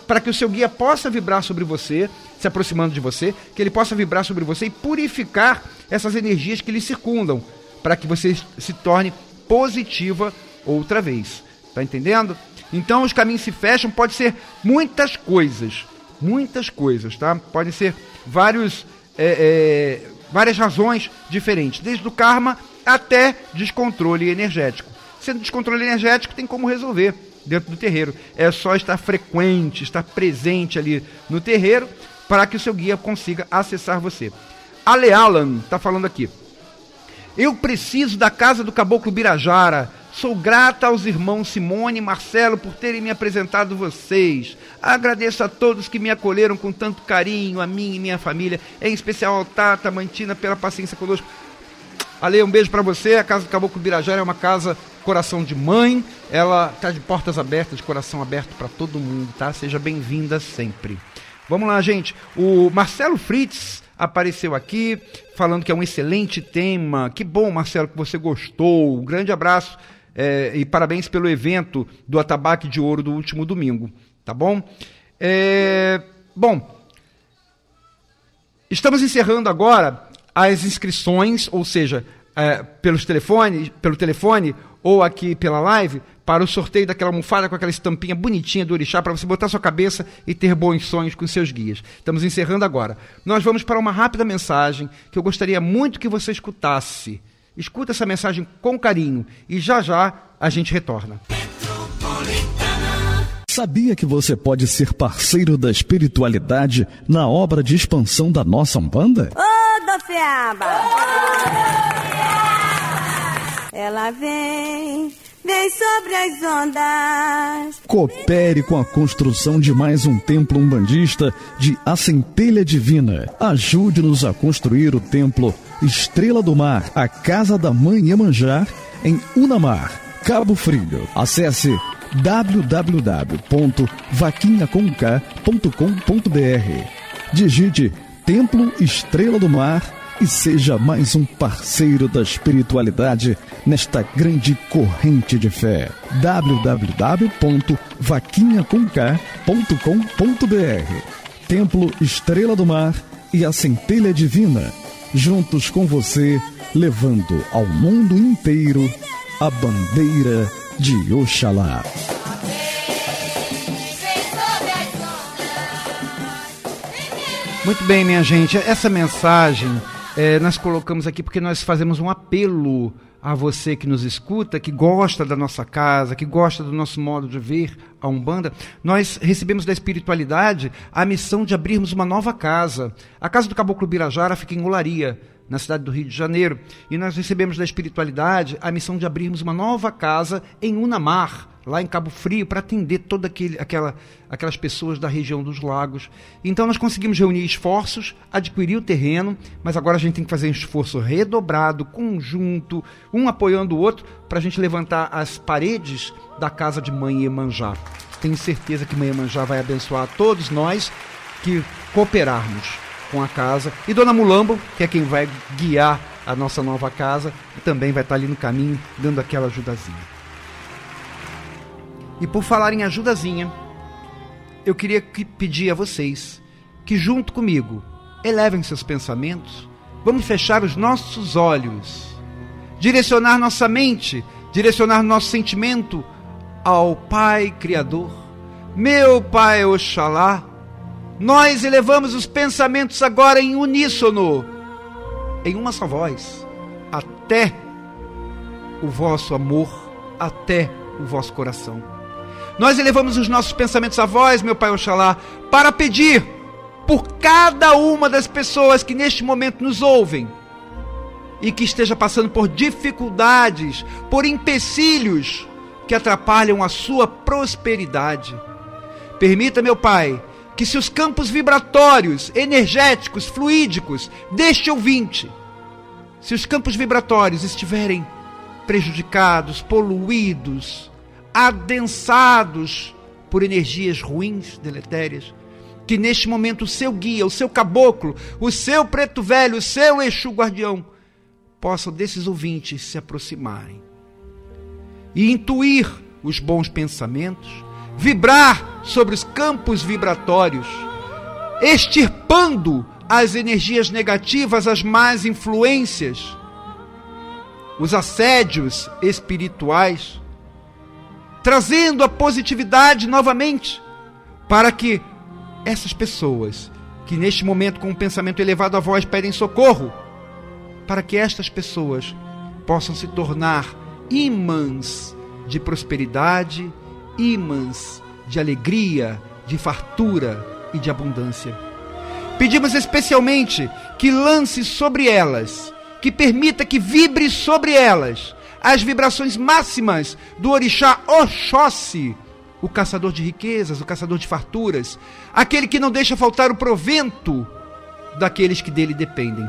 C: para que o seu guia possa vibrar sobre você, se aproximando de você, que ele possa vibrar sobre você e purificar essas energias que lhe circundam, para que você se torne positiva outra vez. Tá entendendo? Então os caminhos se fecham, pode ser muitas coisas, muitas coisas, tá? Podem ser vários, é, é, várias razões diferentes, desde o karma até descontrole energético. Sendo descontrole energético, tem como resolver dentro do terreiro. É só estar frequente, estar presente ali no terreiro para que o seu guia consiga acessar você. Ale Alan está falando aqui. Eu preciso da casa do Caboclo Birajara Sou grata aos irmãos Simone e Marcelo por terem me apresentado vocês. Agradeço a todos que me acolheram com tanto carinho, a mim e minha família, em especial ao Tata Mantina pela paciência conosco. Ale, um beijo para você. A Casa do Caboclo Birajara é uma casa coração de mãe. Ela está de portas abertas, de coração aberto para todo mundo, tá? Seja bem-vinda sempre. Vamos lá, gente. O Marcelo Fritz apareceu aqui falando que é um excelente tema. Que bom, Marcelo, que você gostou. Um grande abraço é, e parabéns pelo evento do Atabaque de Ouro do último domingo, tá bom? É, bom, estamos encerrando agora as inscrições, ou seja, é, pelos telefone, pelo telefone ou aqui pela live, para o sorteio daquela almofada com aquela estampinha bonitinha do orixá, para você botar sua cabeça e ter bons sonhos com seus guias. Estamos encerrando agora. Nós vamos para uma rápida mensagem que eu gostaria muito que você escutasse Escuta essa mensagem com carinho e já já a gente retorna.
E: Sabia que você pode ser parceiro da espiritualidade na obra de expansão da nossa Umbanda?
G: Ô, Dofiaba! Ela vem Vem sobre as ondas.
E: Coopere com a construção de mais um templo umbandista de A Centelha Divina. Ajude-nos a construir o templo Estrela do Mar, a Casa da Mãe Iemanjá, em Unamar, Cabo Frio. Acesse www.vaquinhaconk.com.br. Digite Templo Estrela do Mar e seja mais um parceiro da espiritualidade nesta grande corrente de fé. www.vaquinhaconk.com.br Templo Estrela do Mar e a Centelha Divina, juntos com você, levando ao mundo inteiro a bandeira de Oxalá.
C: Muito bem, minha gente, essa mensagem é, nós colocamos aqui porque nós fazemos um apelo a você que nos escuta, que gosta da nossa casa, que gosta do nosso modo de ver a Umbanda. Nós recebemos da espiritualidade a missão de abrirmos uma nova casa. A casa do Caboclo Birajara fica em Olaria, na cidade do Rio de Janeiro. E nós recebemos da espiritualidade a missão de abrirmos uma nova casa em Unamar, lá em Cabo Frio, para atender todas aquela, aquelas pessoas da região dos lagos. Então nós conseguimos reunir esforços, adquirir o terreno, mas agora a gente tem que fazer um esforço redobrado, conjunto, um apoiando o outro, para a gente levantar as paredes da casa de Mãe Emanjá. Tenho certeza que Mãe Emanjá vai abençoar todos nós que cooperarmos com a casa. E Dona Mulambo, que é quem vai guiar a nossa nova casa, também vai estar ali no caminho, dando aquela ajudazinha. E por falar em ajudazinha, eu queria que pedir a vocês que junto comigo elevem seus pensamentos, vamos fechar os nossos olhos, direcionar nossa mente, direcionar nosso sentimento ao Pai Criador. Meu Pai Oxalá, nós elevamos os pensamentos agora em uníssono, em uma só voz, até o vosso amor, até o vosso coração. Nós elevamos os nossos pensamentos a vós, meu Pai Oxalá, para pedir por cada uma das pessoas que neste momento nos ouvem e que esteja passando por dificuldades, por empecilhos que atrapalham a sua prosperidade. Permita, meu Pai, que se os campos vibratórios, energéticos, fluídicos deste ouvinte, se os campos vibratórios estiverem prejudicados, poluídos, adensados por energias ruins, deletérias, que neste momento o seu guia, o seu caboclo, o seu preto velho, o seu Exu guardião, possam desses ouvintes se aproximarem e intuir os bons pensamentos, vibrar sobre os campos vibratórios, extirpando as energias negativas, as más influências, os assédios espirituais, trazendo a positividade novamente, para que essas pessoas que neste momento com um pensamento elevado à voz pedem socorro, para que estas pessoas possam se tornar imãs de prosperidade, imãs de alegria, de fartura e de abundância. Pedimos especialmente que lance sobre elas, que permita que vibre sobre elas as vibrações máximas do orixá Oxóssi, o caçador de riquezas, o caçador de farturas, aquele que não deixa faltar o provento daqueles que dele dependem.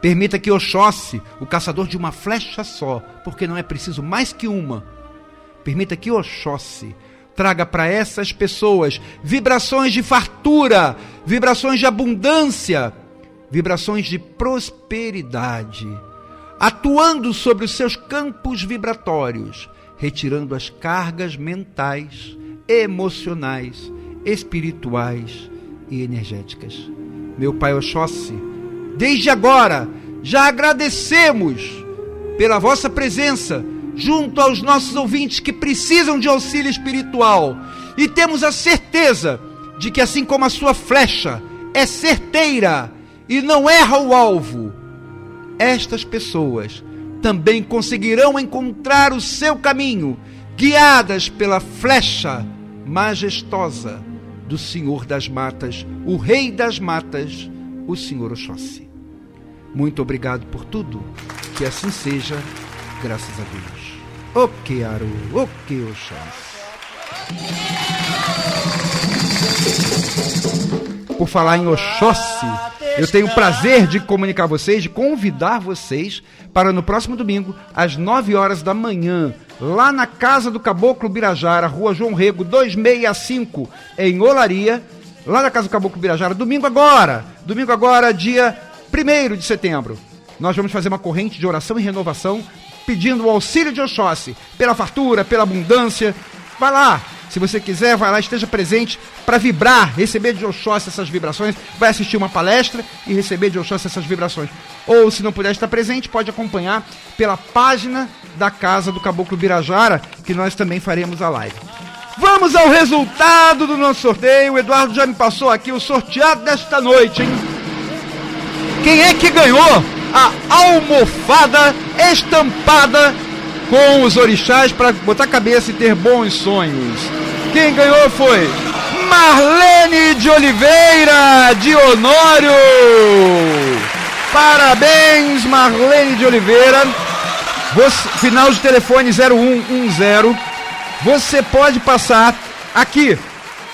C: Permita que Oxóssi, o caçador de uma flecha só, porque não é preciso mais que uma, permita que Oxóssi traga para essas pessoas vibrações de fartura, vibrações de abundância, vibrações de prosperidade, atuando sobre os seus campos vibratórios, retirando as cargas mentais, emocionais, espirituais e energéticas. Meu Pai Oxóssi, desde agora já agradecemos pela vossa presença junto aos nossos ouvintes que precisam de auxílio espiritual e temos a certeza de que, assim como a sua flecha é certeira e não erra o alvo, estas pessoas também conseguirão encontrar o seu caminho, guiadas pela flecha majestosa do Senhor das Matas, o Rei das Matas, o Senhor Oxóssi. Muito obrigado por tudo, que assim seja, graças a Deus. Que Aru, o que Oxóssi. Por falar em Oxóssi, eu tenho o prazer de comunicar vocês, de convidar vocês para no próximo domingo, às 9 horas da manhã, lá na Casa do Caboclo Birajara, Rua João Rego, 265, em Olaria, lá na Casa do Caboclo Birajara, domingo agora, domingo agora, dia 1 de setembro. Nós vamos fazer uma corrente de oração e renovação, pedindo o auxílio de Oxóssi, pela fartura, pela abundância. Vai lá, se você quiser, vai lá, esteja presente para vibrar, receber de Oxóssi essas vibrações. Vai assistir uma palestra e receber de Oxóssi essas vibrações. Ou, se não puder estar presente, pode acompanhar pela página da Casa do Caboclo Birajara, que nós também faremos a live. Vamos ao resultado do nosso sorteio. O Eduardo já me passou aqui o sorteado desta noite, hein? Quem é que ganhou a almofada estampada com os orixás para botar a cabeça e ter bons sonhos? Quem ganhou foi Marlene de Oliveira de Honório. Parabéns, Marlene de Oliveira. Você, final de telefone 0110. Você pode passar aqui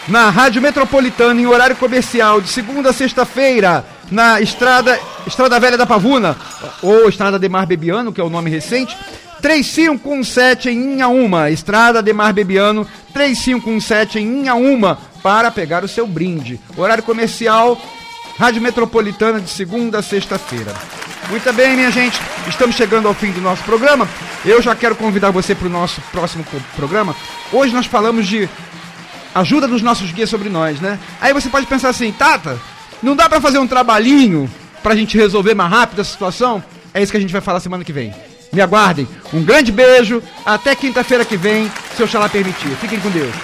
C: na Rádio Metropolitana em horário comercial de segunda a sexta-feira na Estrada Estrada Velha da Pavuna ou Estrada de Mar Bebiano, que é o nome recente. 3517 em Inhaúma, Estrada de Mar Bebiano, 3517 em Inhaúma, para pegar o seu brinde. Horário comercial, Rádio Metropolitana de segunda a sexta-feira. Muito bem, minha gente, estamos chegando ao fim do nosso programa. Eu já quero convidar você para o nosso próximo programa. Hoje nós falamos de ajuda dos nossos guias sobre nós, né? Aí você pode pensar assim, Tata, não dá para fazer um trabalhinho para a gente resolver mais rápido a situação? É isso que a gente vai falar semana que vem. Me aguardem. Um grande beijo. Até quinta-feira que vem, se Oxalá permitir. Fiquem com Deus.